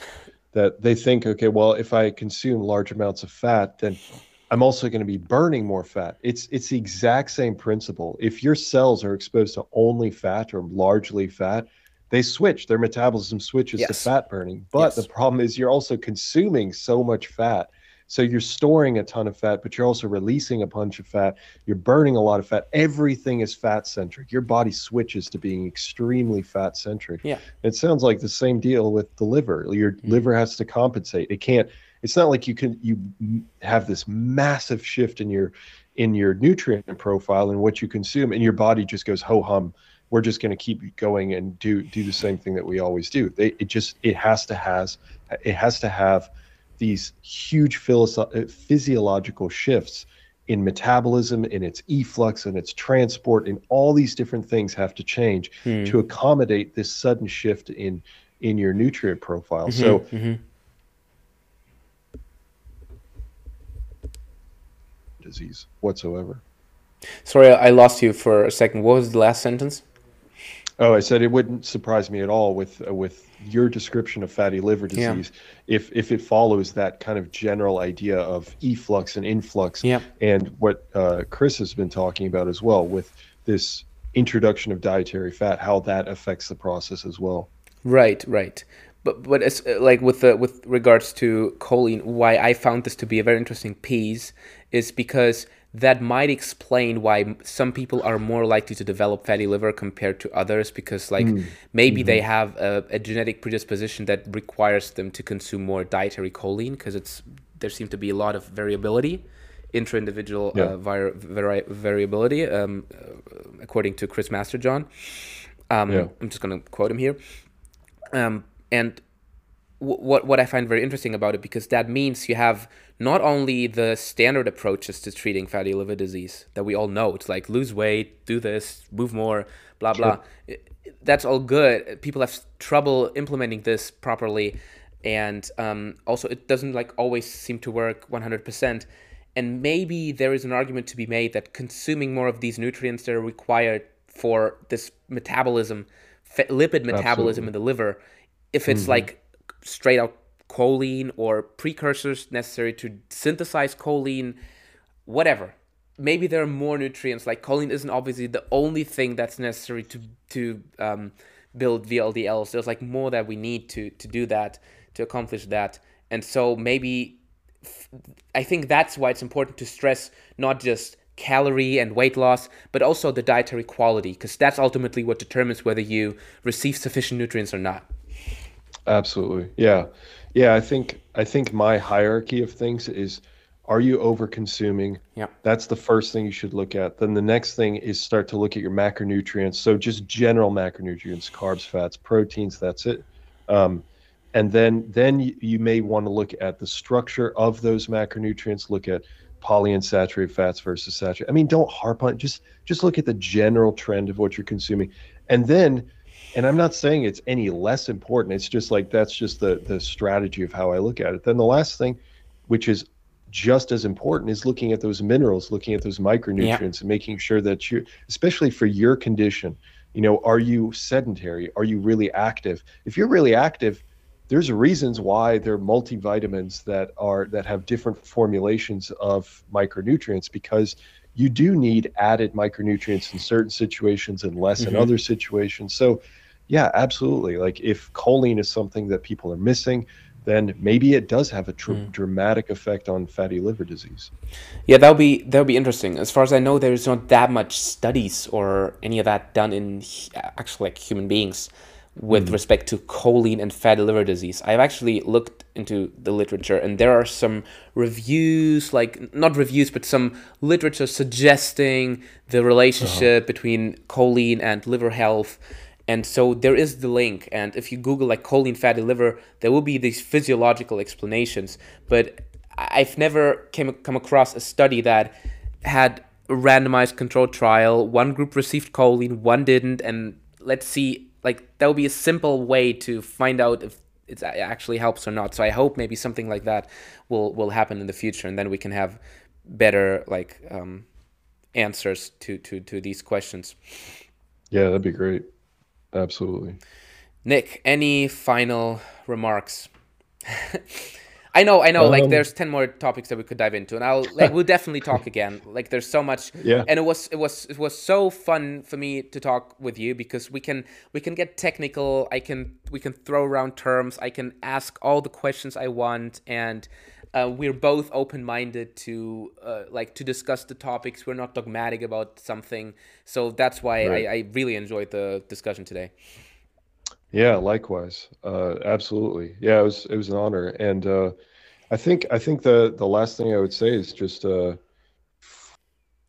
that they think, okay, well, if I consume large amounts of fat, then I'm also going to be burning more fat. It's it's the exact same principle. If your cells are exposed to only fat or largely fat, they switch. Their metabolism switches to fat burning. But Yes. the problem is you're also consuming so much fat So you're storing a ton of fat, but you're also releasing a bunch of fat. You're burning a lot of fat. Everything is fat centric. Your body switches to being extremely fat centric. Yeah. It sounds like the same deal with the liver. Your mm-hmm. liver has to compensate. It can't. It's not like you can you have this massive shift in your in your nutrient profile and what you consume, and your body just goes ho hum we're just going to keep going and do do the same thing that we always do. They, it just it has to has it has to have these huge philosoph- physiological shifts in metabolism, in its efflux, and its transport, and all these different things have to change hmm. to accommodate this sudden shift in in your nutrient profile. Mm-hmm, so. Mm-hmm. disease whatsoever. Sorry, I lost you for a second. What was the last sentence? Oh, I said it wouldn't surprise me at all with uh, with your description of fatty liver disease yeah. if if it follows that kind of general idea of efflux and influx and what uh, Chris has been talking about as well with this introduction of dietary fat how that affects the process as well. Right, right. But but it's uh, like with the with regards to choline why I found this to be a very interesting piece is because that might explain why some people are more likely to develop fatty liver compared to others because like mm. maybe mm-hmm. they have a, a, genetic predisposition that requires them to consume more dietary choline because it's there seems to be a lot of variability intra-individual yeah. uh, vari- variability um, uh, according to chris masterjohn um, yeah. i'm just going to quote him here um, and what what I find very interesting about it because that means you have not only the standard approaches to treating fatty liver disease that we all know it's like lose weight, do this, move more, blah blah. Sure. That's all good. People have trouble implementing this properly, and um, also it doesn't like always seem to work 100%. And maybe there is an argument to be made that consuming more of these nutrients that are required for this metabolism, lipid metabolism Absolutely. in the liver, if it's mm-hmm. like straight out choline or precursors necessary to synthesize choline, whatever. Maybe there are more nutrients. Like choline isn't obviously the only thing that's necessary to to um, build VLDLs. There's like more that we need to to do that to accomplish that. And so maybe I think that's why it's important to stress not just calorie and weight loss, but also the dietary quality, because that's ultimately what determines whether you receive sufficient nutrients or not. Absolutely. Yeah. Yeah, I think I think my hierarchy of things is are you over consuming? Yeah. That's the first thing you should look at. Then the next thing is start to look at your macronutrients. So just general macronutrients, carbs, fats, proteins, that's it. Um, and then then you, you may want to look at the structure of those macronutrients, look at polyunsaturated fats versus saturated. I mean, don't harp on it. Just just look at the general trend of what you're consuming. And then and I'm not saying it's any less important. It's just like that's just the the strategy of how I look at it. Then the last thing, which is just as important, is looking at those minerals, looking at those micronutrients, yeah. and making sure that you, especially for your condition, you know, are you sedentary? Are you really active? If you're really active, there's reasons why there are multivitamins that are that have different formulations of micronutrients because you do need added micronutrients in certain situations and less mm-hmm. in other situations. So yeah, absolutely. Like if choline is something that people are missing, then maybe it does have a tr- mm. dramatic effect on fatty liver disease. Yeah, that'll be that'll be interesting. As far as I know, there's not that much studies or any of that done in actually like human beings with mm. respect to choline and fatty liver disease. I've actually looked into the literature, and there are some reviews, like not reviews, but some literature suggesting the relationship uh-huh. between choline and liver health and so there is the link. And if you Google like choline fatty liver, there will be these physiological explanations. But I've never came come across a study that had a randomized controlled trial. One group received choline, one didn't, and let's see. Like that would be a simple way to find out if it actually helps or not. So I hope maybe something like that will will happen in the future, and then we can have better like um, answers to to to these questions. Yeah, that'd be great. Absolutely. Nick, any final remarks? I know, I know. Um, like, there's ten more topics that we could dive into, and I'll like we'll definitely talk again. Like, there's so much. Yeah. And it was it was it was so fun for me to talk with you because we can we can get technical. I can we can throw around terms. I can ask all the questions I want, and uh, we're both open-minded to uh, like to discuss the topics. We're not dogmatic about something, so that's why Right. I, I really enjoyed the discussion today. Yeah, likewise. Uh, absolutely. Yeah, it was it was an honor, and uh, I think I think the the last thing I would say is just uh,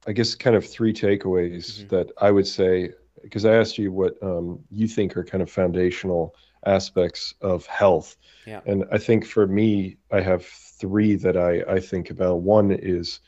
I guess kind of three takeaways Mhm. that I would say because I asked you what um, you think are kind of foundational aspects of health, Yeah. and I think for me I have three that I I think about. One is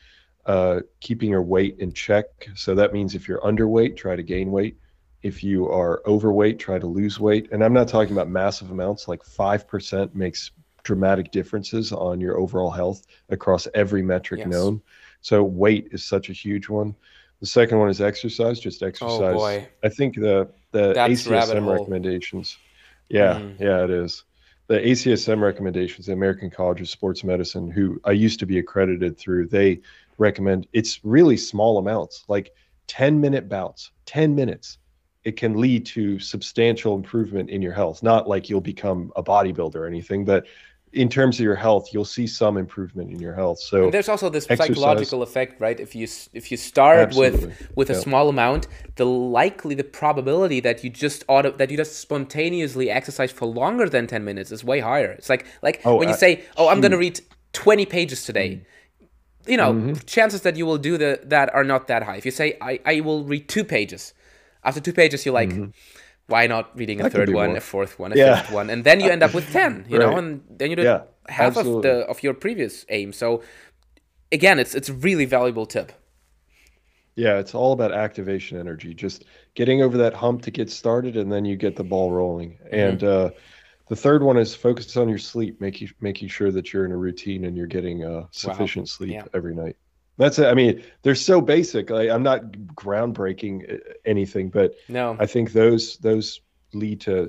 uh, keeping your weight in check. So that means if you're underweight, try to gain weight if you are overweight, try to lose weight. And I'm not talking about massive amounts, like 5% makes dramatic differences on your overall health across every metric Yes. known. So weight is such a huge one. The second one is exercise, just exercise. Oh boy, I think the the That's ACSM recommendations. Yeah, Mm. yeah, it is. The ACSM recommendations, the American College of Sports Medicine, who I used to be accredited through, they recommend it's really small amounts, like 10 minute bouts, 10 minutes. It can lead to substantial improvement in your health. Not like you'll become a bodybuilder or anything, but in terms of your health, you'll see some improvement in your health. So and there's also this exercise- psychological effect, right? If you if you start Absolutely. with with a Yeah. small amount, the likely the probability that you just auto that you just spontaneously exercise for longer than ten minutes is way higher. It's like like Oh, when you uh, say, "Oh, I'm gonna read twenty pages today." Mm. You know, Mm-hmm. chances that you will do the, that are not that high. If you say, I, I will read two pages, after two pages, you're like, why not reading a Mm-hmm. That third one, more. a fourth one, a Yeah. fifth one, and then you end up with ten. You know, and then you do Yeah, half of the of your previous aim. So again, it's it's a really valuable tip. Yeah, it's all about activation energy, just getting over that hump to get started, and then you get the ball rolling. And uh, the third one is focus on your sleep, making making sure that you're in a routine and you're getting uh, sufficient sleep Yeah. every night. That's it. I mean, they're so basic. Like, I'm not groundbreaking uh, anything, but No, I think those those lead to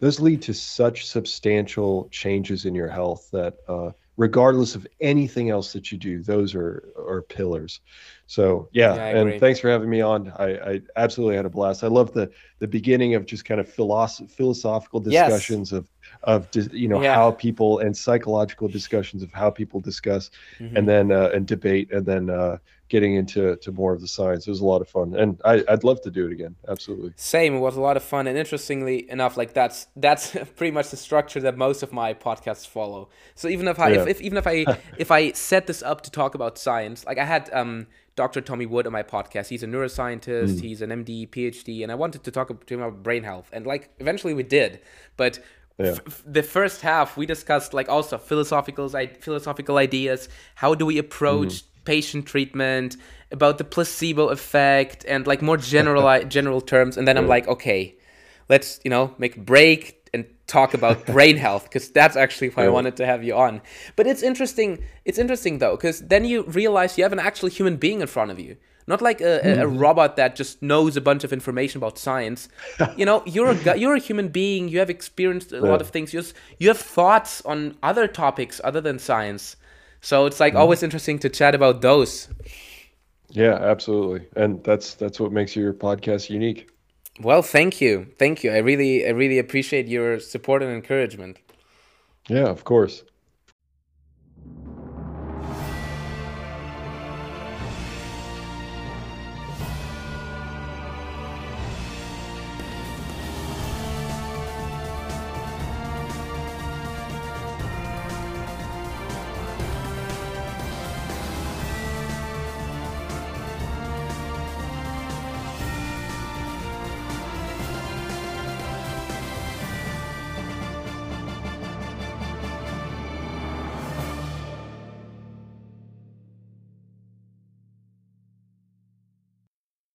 those lead to such substantial changes in your health that uh, regardless of anything else that you do, those are are pillars. So yeah, Yeah, and agree. thanks for having me on. I, I absolutely had a blast. I love the the beginning of just kind of philosoph- philosophical Yes. discussions of of you know Yeah. how people and psychological discussions of how people discuss Mhm. and then uh, and debate and then uh, getting into to more of the science. It was a lot of fun, and I, I'd love to do it again. Absolutely. Same. It was a lot of fun, and interestingly enough, like that's that's pretty much the structure that most of my podcasts follow. So even if I if, Yeah. if even if I if I set this up to talk about science, like I had um Dr. Tommy Wood on my podcast. He's a neuroscientist. He's an MD, PhD, and I wanted to talk to him about brain health, and like eventually we did, but. Yeah. f- the first half we discussed like also philosophical i- philosophical ideas. How do we approach mm-hmm. patient treatment about the placebo effect and like more general general terms. And then i'm like okay let's you know make break and talk about brain health because that's actually why i wanted to have you on. But it's interesting it's interesting though because then you realize you have an actual human being in front of you not like a, a, a mm-hmm. robot that just knows a bunch of information about science. You know you're a you're a human being you have experienced a lot of things you, you have thoughts on other topics other than science. So it's like mm-hmm. always interesting to chat about those. Yeah, absolutely, and that's that's what makes your podcast unique. well thank you. Thank you. I really i really appreciate your support and encouragement. Yeah, of course.